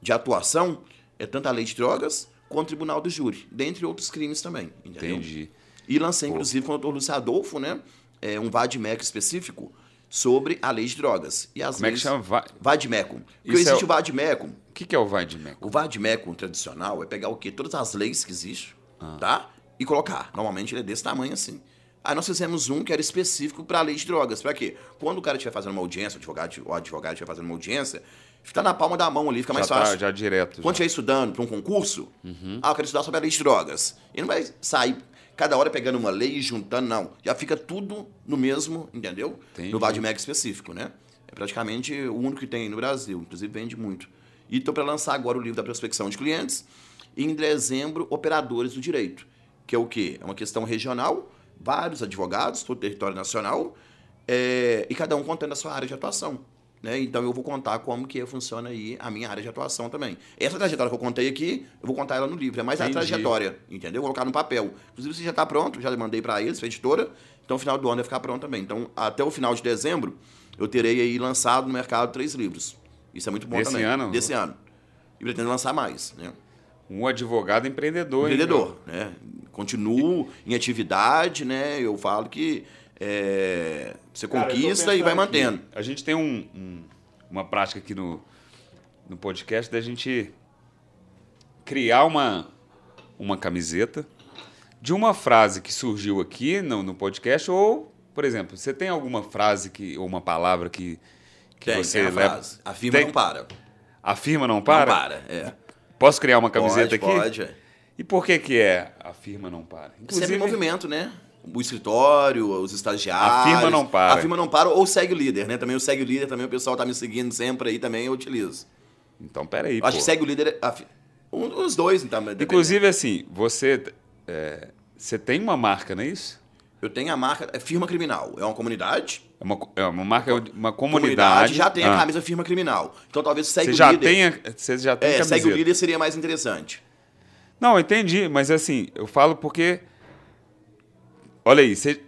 De atuação é tanto a lei de drogas quanto o Tribunal do Júri, dentre outros crimes também, entendeu? Entendi. E lancei, inclusive, com o doutor Lúcio Adolfo, né? É, um VADMEC específico sobre a lei de drogas. E as Como é que chama? Va- VADMECum. Porque Isso é existe o- o VADMECum. O que, que é o vai de meco? O VADMECum tradicional é pegar o quê? Todas as leis que existem, Ah. tá? E colocar. Normalmente ele é desse tamanho assim. Aí nós fizemos um que era específico para a lei de drogas. Para quê? Quando o cara estiver fazendo uma audiência, o advogado, o advogado estiver fazendo uma audiência, fica na palma da mão ali, fica mais já tá- fácil. já direto. Quando já. estiver estudando para um concurso, Uhum. ah, eu quero estudar sobre a lei de drogas. Ele não vai sair cada hora pegando uma lei e juntando, não. Já fica tudo no mesmo, entendeu? Entendi. No VADMEC específico, né? É praticamente o único que tem no Brasil, inclusive vende muito. E estou para lançar agora o livro da prospecção de clientes. E em dezembro, operadores do direito, que é o quê? É uma questão regional, vários advogados, todo o território nacional, é, e cada um contando a sua área de atuação. Né? Então eu vou contar como que funciona aí a minha área de atuação também. Essa trajetória que eu contei aqui, eu vou contar ela no livro. É mais a Entendi. trajetória, entendeu? Vou colocar no papel. Inclusive, você já está pronto, já mandei para eles, para a editora. Então, no final do ano vai ficar pronto também. Então, até o final de dezembro, eu terei aí lançado no mercado três livros. Isso é muito bom Desse também. ano? Desse ano. E pretendo lançar mais, né? Um advogado empreendedor. hein, Empreendedor, né? Continuo em atividade, né? Eu falo que é, você Cara, conquista e vai mantendo. A gente tem um- um- uma prática aqui no, no podcast da gente criar uma, uma camiseta de uma frase que surgiu aqui no, no podcast ou, por exemplo, você tem alguma frase que, ou uma palavra que, que Tem, você tem a leva... frase. A firma Tem- não para. A firma não para? Não para, é. Posso criar uma camiseta pode, aqui? Pode, é. E por que que é a firma não para? Sempre em movimento, né? O escritório, os estagiários. A firma não para. A firma não para ou segue o líder, né? Também o segue o líder, também o pessoal tá me seguindo sempre aí, também eu utilizo. Então, peraí, Acho pô. que segue o líder. a um, os dois, então. dependendo. Inclusive, assim, você, é, você tem uma marca, não é isso? Eu tenho a marca. É firma criminal. É uma comunidade. É uma, é uma marca, uma comunidade. já tem a Ah. camisa firma criminal. Então talvez segue Você o líder. tem, a- você já tem É, camiseta. segue o líder seria mais interessante. Não, eu entendi, mas assim, eu falo porque. Olha aí, você,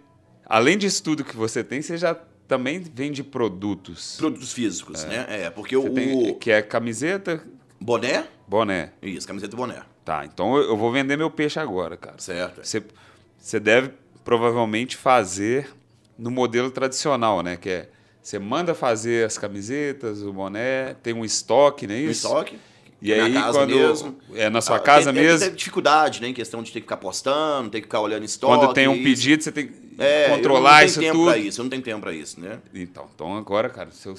além disso tudo que você tem, você já também vende produtos. Produtos físicos, né? É, porque o, Você tem, que é camiseta, boné. boné. Isso, camiseta e boné. Tá, então eu, vou vender meu peixe agora, cara. Certo. Você, você deve provavelmente fazer no modelo tradicional, né? Que é você manda fazer as camisetas, o boné, tem um estoque, não é isso? estoque. E na aí, quando. mesmo. É na sua Ah, casa tem, mesmo? Tem dificuldade, né? Em questão de ter que ficar postando, ter que ficar olhando estoque. Quando tem um isso. pedido, você tem que É, controlar eu isso não tenho tempo tudo. pra isso, eu não tenho tempo pra isso, né? Então, então agora, cara, se, eu-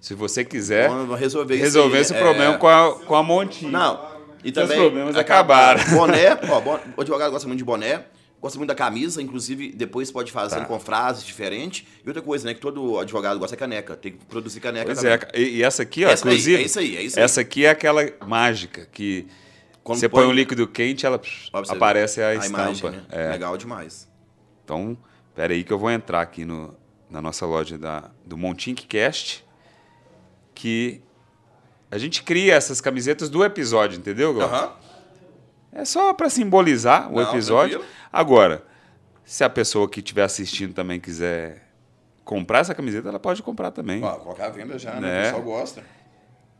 se você quiser Então, eu resolver, resolver aí, esse é. problema com a, com a Montinho. Não. E também. problemas acabaram. Boné, ó, o advogado gosta muito de boné, gosta muito da camisa, inclusive depois pode fazer Tá. com frases diferentes. E outra coisa, né? Que todo advogado gosta é caneca. Tem que produzir caneca Pois também. é, e, e essa aqui, ó, Essa aí, inclusive. é isso aí, é isso aí. Essa aqui é aquela mágica que Quando você põe um líquido quente, ela aparece ver a, estampa. imagem, né? É. Legal demais. Então, pera aí que eu vou entrar aqui no, na nossa loja da, do Montink Cast, que a gente cria essas camisetas do episódio, entendeu, Glauco? Aham. É só para simbolizar o Não, episódio. tranquilo. Agora, se a pessoa que estiver assistindo também quiser comprar essa camiseta, ela pode comprar também. Ó, colocar a venda já, né? Né? O pessoal gosta.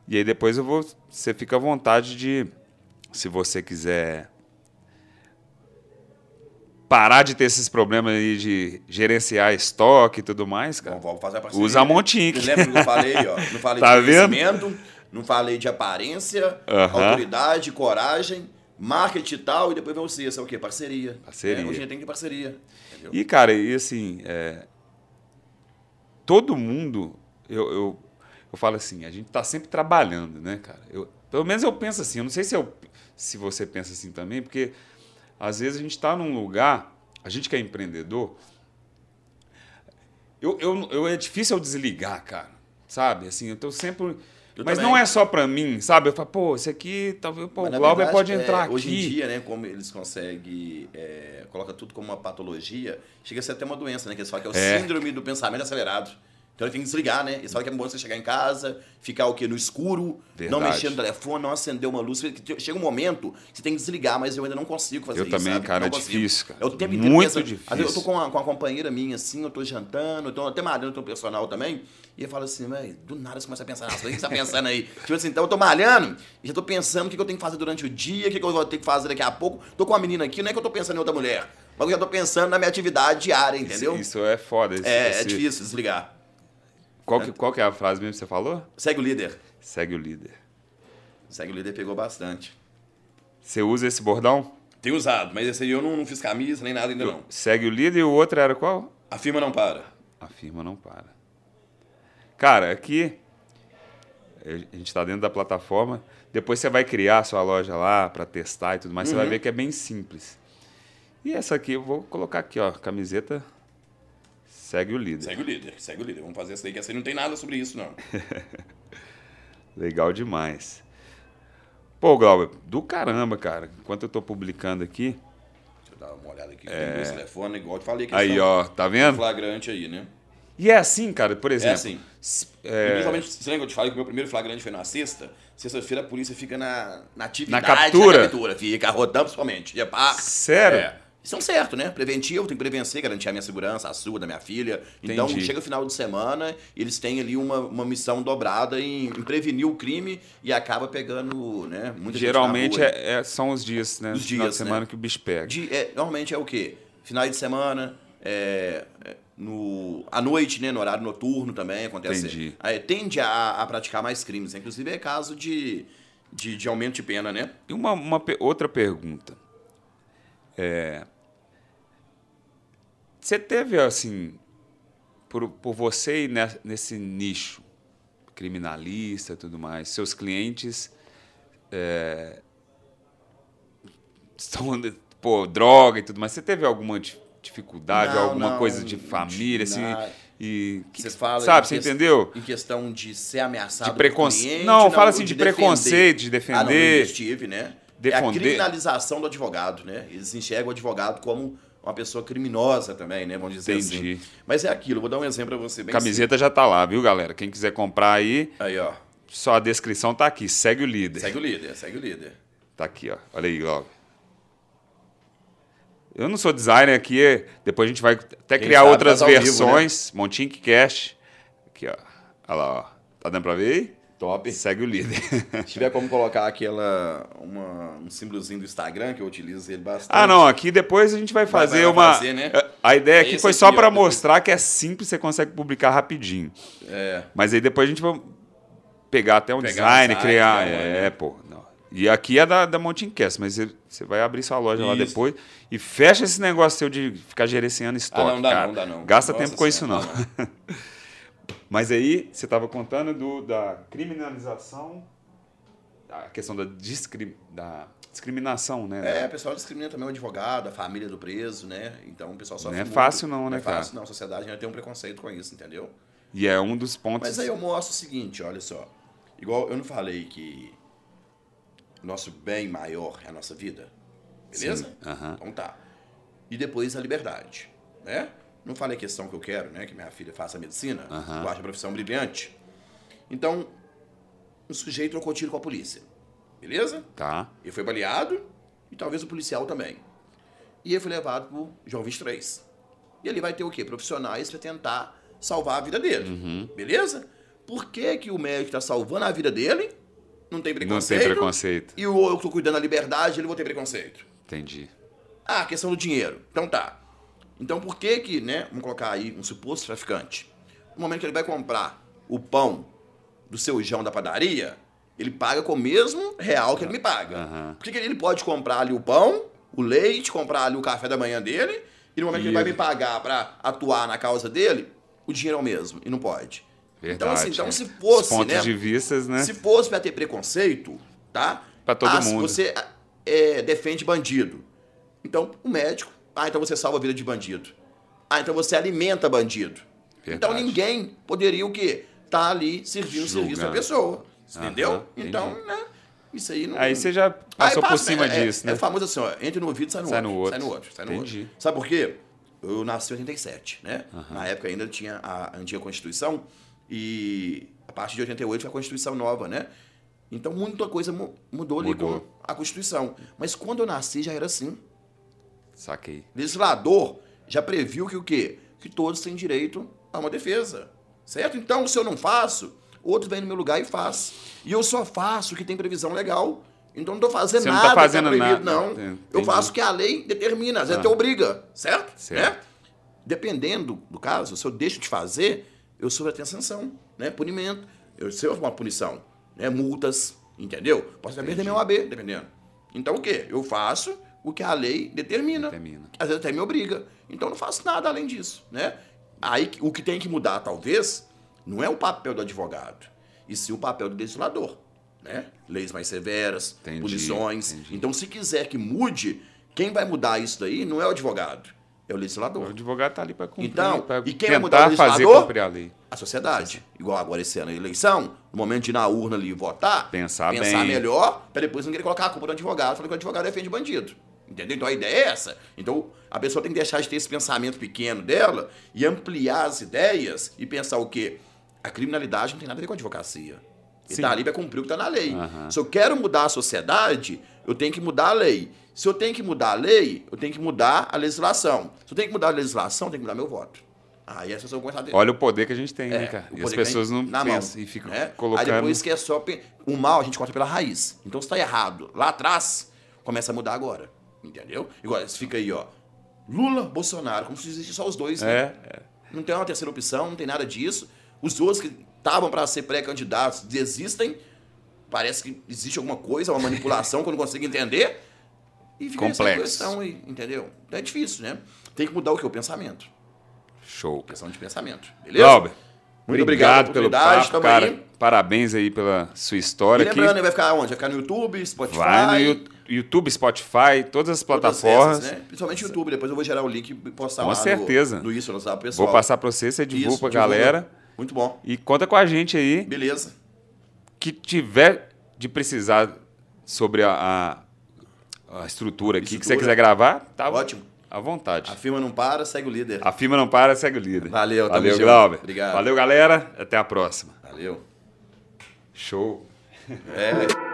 E aí depois eu vou. Você fica à vontade de. Se você quiser. Parar de ter esses problemas aí de gerenciar estoque e tudo mais, cara. Então, vamos fazer a parceria. Usa a Montink. Lembra que eu falei, ó? Não falei Tá de vendo? conhecimento, não falei de aparência, Aham. autoridade, coragem, marketing e tal, e depois vem o C, é o quê? Parceria. Parceria. É, hoje a gente tem que ter parceria. Entendeu? E, cara, e assim, é, todo mundo, eu, eu, eu falo assim, a gente tá sempre trabalhando, né, cara? Eu, pelo menos eu penso assim, eu não sei se, eu, se você pensa assim também, porque às vezes a gente está num lugar, a gente que é empreendedor, eu, eu, eu, é difícil eu desligar, cara, sabe? Assim, eu tô sempre... Eu mas também. não é só pra mim, sabe? Eu falo, pô, esse aqui, talvez, pô, o Glauber pode é, entrar aqui. Hoje em dia, né, como eles conseguem, é, coloca tudo como uma patologia, chega a ser até uma doença, né? Que eles falam que é o É. síndrome do pensamento acelerado. Então ele tem que desligar, né? Eles falam que é bom você chegar em casa, ficar o quê? No escuro, não Verdade. mexer no telefone, não acender uma luz. Chega um momento que você tem que desligar, mas eu ainda não consigo fazer Eu isso. também, sabe? cara, Não é consigo. difícil, cara. É o tempo inteiro Muito pensando. difícil. Às vezes eu tô com uma, com uma companheira minha assim, eu tô jantando, eu tô até malhando, eu tô personal também, e eu falo assim, do nada você começa a pensar, nossa, o que você tá pensando aí? tipo assim, então eu tô malhando, e já tô pensando o que eu tenho que fazer durante o dia, o que eu vou ter que fazer daqui a pouco. Tô com uma menina aqui, não é que eu tô pensando em outra mulher, mas eu já tô pensando na minha atividade diária, entendeu? Isso, isso é foda. esse- é, é esse- difícil desligar. Qual que, qual que é a frase mesmo que você falou? Segue o líder. Segue o líder. Segue o líder pegou bastante. Você usa esse bordão? Tem usado, mas esse aí eu não, não fiz camisa nem nada ainda não. Segue o líder e o outro era qual? A firma não para. A firma não para. Cara, aqui a gente está dentro da plataforma. Depois você vai criar a sua loja lá para testar e tudo mais. Uhum. Você vai ver que é bem simples. E essa aqui eu vou colocar aqui, ó, camiseta segue o líder. Segue o líder, segue o líder. Vamos fazer essa daí que essa aí não tem nada sobre isso não. Legal demais. Pô, Glauber, do caramba, cara. Enquanto eu tô publicando aqui. Deixa eu dar uma olhada aqui. É... Tem telefone, igual eu te falei. Aí, ó, tá vendo? Flagrante aí, né? E é assim, cara, por é exemplo. É assim. É... Principalmente, você lembra que eu te falei que o meu primeiro flagrante foi na sexta? Sexta-feira a polícia fica na, na atividade. Na captura? Na captura, fica rodando principalmente. Sério? É. São certo, né? Preventivo, tem que prevencer, garantir a minha segurança, a sua, da minha filha. Então, Entendi. chega o final de semana, eles têm ali uma, uma missão dobrada em, em prevenir o crime e acaba pegando, né? Muita Geralmente é, é, são os dias, né? Os dias, final de semana né? que o bicho pega. De, é, normalmente é o quê? Final de semana, é, é no, à noite, né? No horário noturno também acontece. Entendi. Tende a, a praticar mais crimes. Inclusive é caso de, de, de aumento de pena, né? E uma, uma outra pergunta. É, você teve, assim, por, por você ir nesse nicho criminalista e tudo mais, seus clientes é, estão, pô, droga e tudo mais, você teve alguma dificuldade, não, alguma não, coisa de família, assim, e você fala sabe, você entendeu? Em questão de ser ameaçado de preconceito, não, não, fala assim de, de preconceito, de defender. Ah, não, eu estive, né? Defender. É a criminalização do advogado, né? Eles enxergam o advogado como uma pessoa criminosa também, né? Vamos dizer assim. Entendi. assim. Mas é aquilo, vou dar um exemplo para você bem Camiseta simples. já tá lá, viu, galera? Quem quiser comprar aí. Aí, ó. Só a descrição tá aqui. Segue o líder. Segue o líder, segue o líder. Tá aqui, ó. Olha aí, ó. Eu não sou designer aqui, depois a gente vai até Quem criar outras versões. Vivo, né? Montink Cash. Aqui, ó. Olha lá, ó. Tá dando pra ver aí? Top. Segue o líder. Se tiver como colocar aquela, uma, um símbolozinho do Instagram, que eu utilizo ele bastante. Ah, não. Aqui depois a gente vai fazer vai, vai uma. Fazer, né? A ideia aqui Esse foi só para mostrar que é simples, você consegue publicar rapidinho. É. Mas aí depois a gente vai pegar até um pegar design, um criar. é, é, pô. Não. E aqui é da, da Montincast, mas você vai abrir sua loja isso. lá depois e fecha esse negócio seu de ficar gerenciando estoque. Ah, não dá, cara. não dá, não. Gasta Nossa tempo com isso, não. não. Mas aí você estava contando do, da criminalização, a questão da, da discriminação, né? É, o pessoal discrimina também o advogado, a família do preso, né? Então o pessoal sofre Não é fácil não, né, cara? Não é fácil não, a sociedade ainda tem um preconceito com isso, entendeu? E é um dos pontos... Mas aí eu mostro o seguinte, olha só. Igual eu não falei que nosso bem maior é a nossa vida? Beleza? Uhum. Então tá. E depois a liberdade, né? Não falei a questão que eu quero, né? Que minha filha faça medicina. Uhum. Eu acho a profissão brilhante. Então, o sujeito trocou tiro com a polícia. Beleza? Tá. Ele foi baleado e talvez o policial também. E ele foi levado pro João 23. E ele vai ter o quê? Profissionais para tentar salvar a vida dele. Uhum. Beleza? Por que, que o médico está salvando a vida dele? Não tem preconceito. Não tem preconceito. E eu estou cuidando da liberdade, ele vou ter preconceito. Entendi. Ah, questão do dinheiro. Então tá. Então por que que, né, vamos colocar aí um suposto traficante, no momento que ele vai comprar o pão do seu João da padaria, ele paga com o mesmo real que ele me paga. Uhum. Por que, que ele pode comprar ali o pão, o leite, comprar ali o café da manhã dele, e no momento que ele vai me pagar para atuar na causa dele, o dinheiro é o mesmo, e não pode. Verdade, então, assim, então se fosse, Os pontos né, de vistas, né? Se fosse para ter preconceito, tá? Para todo ah, mundo. Se você é, defende bandido, então o médico ah, então você salva a vida de bandido. Ah, então você alimenta bandido. Verdade. Então ninguém poderia o quê? Tá ali servindo o serviço à pessoa. Entendeu? então, né? Isso aí não. Aí você já passou passa, por cima é, disso, é, né? É famoso assim, ó. Entra no ouvido, sai no, sai outro, no outro. Sai no outro. Sai no Entendi. outro. Sabe por quê? Eu nasci em 87, né? Uhum. Na época ainda tinha a antiga Constituição e a partir de 88 foi a Constituição nova, né? Então muita coisa mudou ali mudou. com a Constituição. Mas quando eu nasci já era assim. Saquei. Legislador já previu que o quê? Que todos têm direito a uma defesa. Certo? Então, se eu não faço, outro vem no meu lugar e faz. E eu só faço o que tem previsão legal. Então não estou fazendo Você nada não tá fazendo que é proibido, nada. não. Entendi. Eu faço o que a lei determina, às vezes ah. até obriga, certo? certo. Né? Dependendo do caso, se eu deixo de fazer, eu sofro até sanção, né? Punimento. Eu sei uma punição, né? Multas, entendeu? Posso até perder meu AB, dependendo. Então o quê? Eu faço o que a lei determina. Determina. Às vezes até me obriga. Então não faço nada além disso, né? Aí o que tem que mudar, talvez, não é o papel do advogado, e sim o papel do legislador, né? Leis mais severas, Entendi, punições. entendi. Então, se quiser que mude, quem vai mudar isso daí não é o advogado, é o O legislador. advogado está ali para cumprir, Então, para e quem vai mudar o fazer legislador? cumprir a lei. A sociedade. Igual agora esse ano a eleição, no momento de ir na urna ali e votar, Pensar pensar bem. melhor, para depois não querer colocar a culpa no advogado, falando que o advogado defende bandido. Entendeu? Então a ideia é essa. Então a pessoa tem que deixar de ter esse pensamento pequeno dela e ampliar as ideias e pensar o quê? A criminalidade não tem nada a ver com a advocacia. Ele Sim. tá ali para cumprir o que tá na lei. Aham. Se eu quero mudar a sociedade, eu tenho que mudar a lei. Se eu tenho que mudar a lei, eu tenho que mudar a legislação. Se eu tenho que mudar a legislação, eu tenho que mudar meu voto. Aí as pessoas vão começar a Olha o poder que a gente tem, é, né, cara? E as pessoas não na pensam mão, e ficam né? colocando... Aí depois que é só. O mal a gente corta pela raiz. Então se tá errado lá atrás, começa a mudar agora. Entendeu? Igual, fica aí, ó. Lula, Bolsonaro, como se existisse só os dois, né? É, é. Não tem uma terceira opção, não tem nada disso. Os outros que estavam para ser pré-candidatos desistem. Parece que existe alguma coisa, uma manipulação que eu não consigo entender. E fica essa Complexo. questão aí, entendeu? É difícil, né? Tem que mudar o que? O pensamento. Show. Questão de pensamento. Beleza? Glauber, Muito obrigado pelo pela oportunidade, papo, cara. aí. Parabéns aí pela sua E história aqui. lembrando, ele vai ficar onde? Vai ficar no YouTube, Spotify. Vai no Yu- YouTube, Spotify, todas as todas plataformas. essas, né? Principalmente YouTube. Depois eu vou gerar o link e postar Com lá certeza. No, no isso, no WhatsApp pessoal. Vou passar pra você, você divulga pra divulga. galera. Muito bom. E conta com a gente aí, Beleza. que tiver de precisar sobre a, a- a estrutura aqui, que você Estrutura. quiser gravar, tá Ótimo. à vontade. A firma não para, segue o líder. A firma não para, segue o líder. Valeu, Valeu. Glauber. Obrigado. Valeu, galera. Até a próxima. Valeu. Show. É.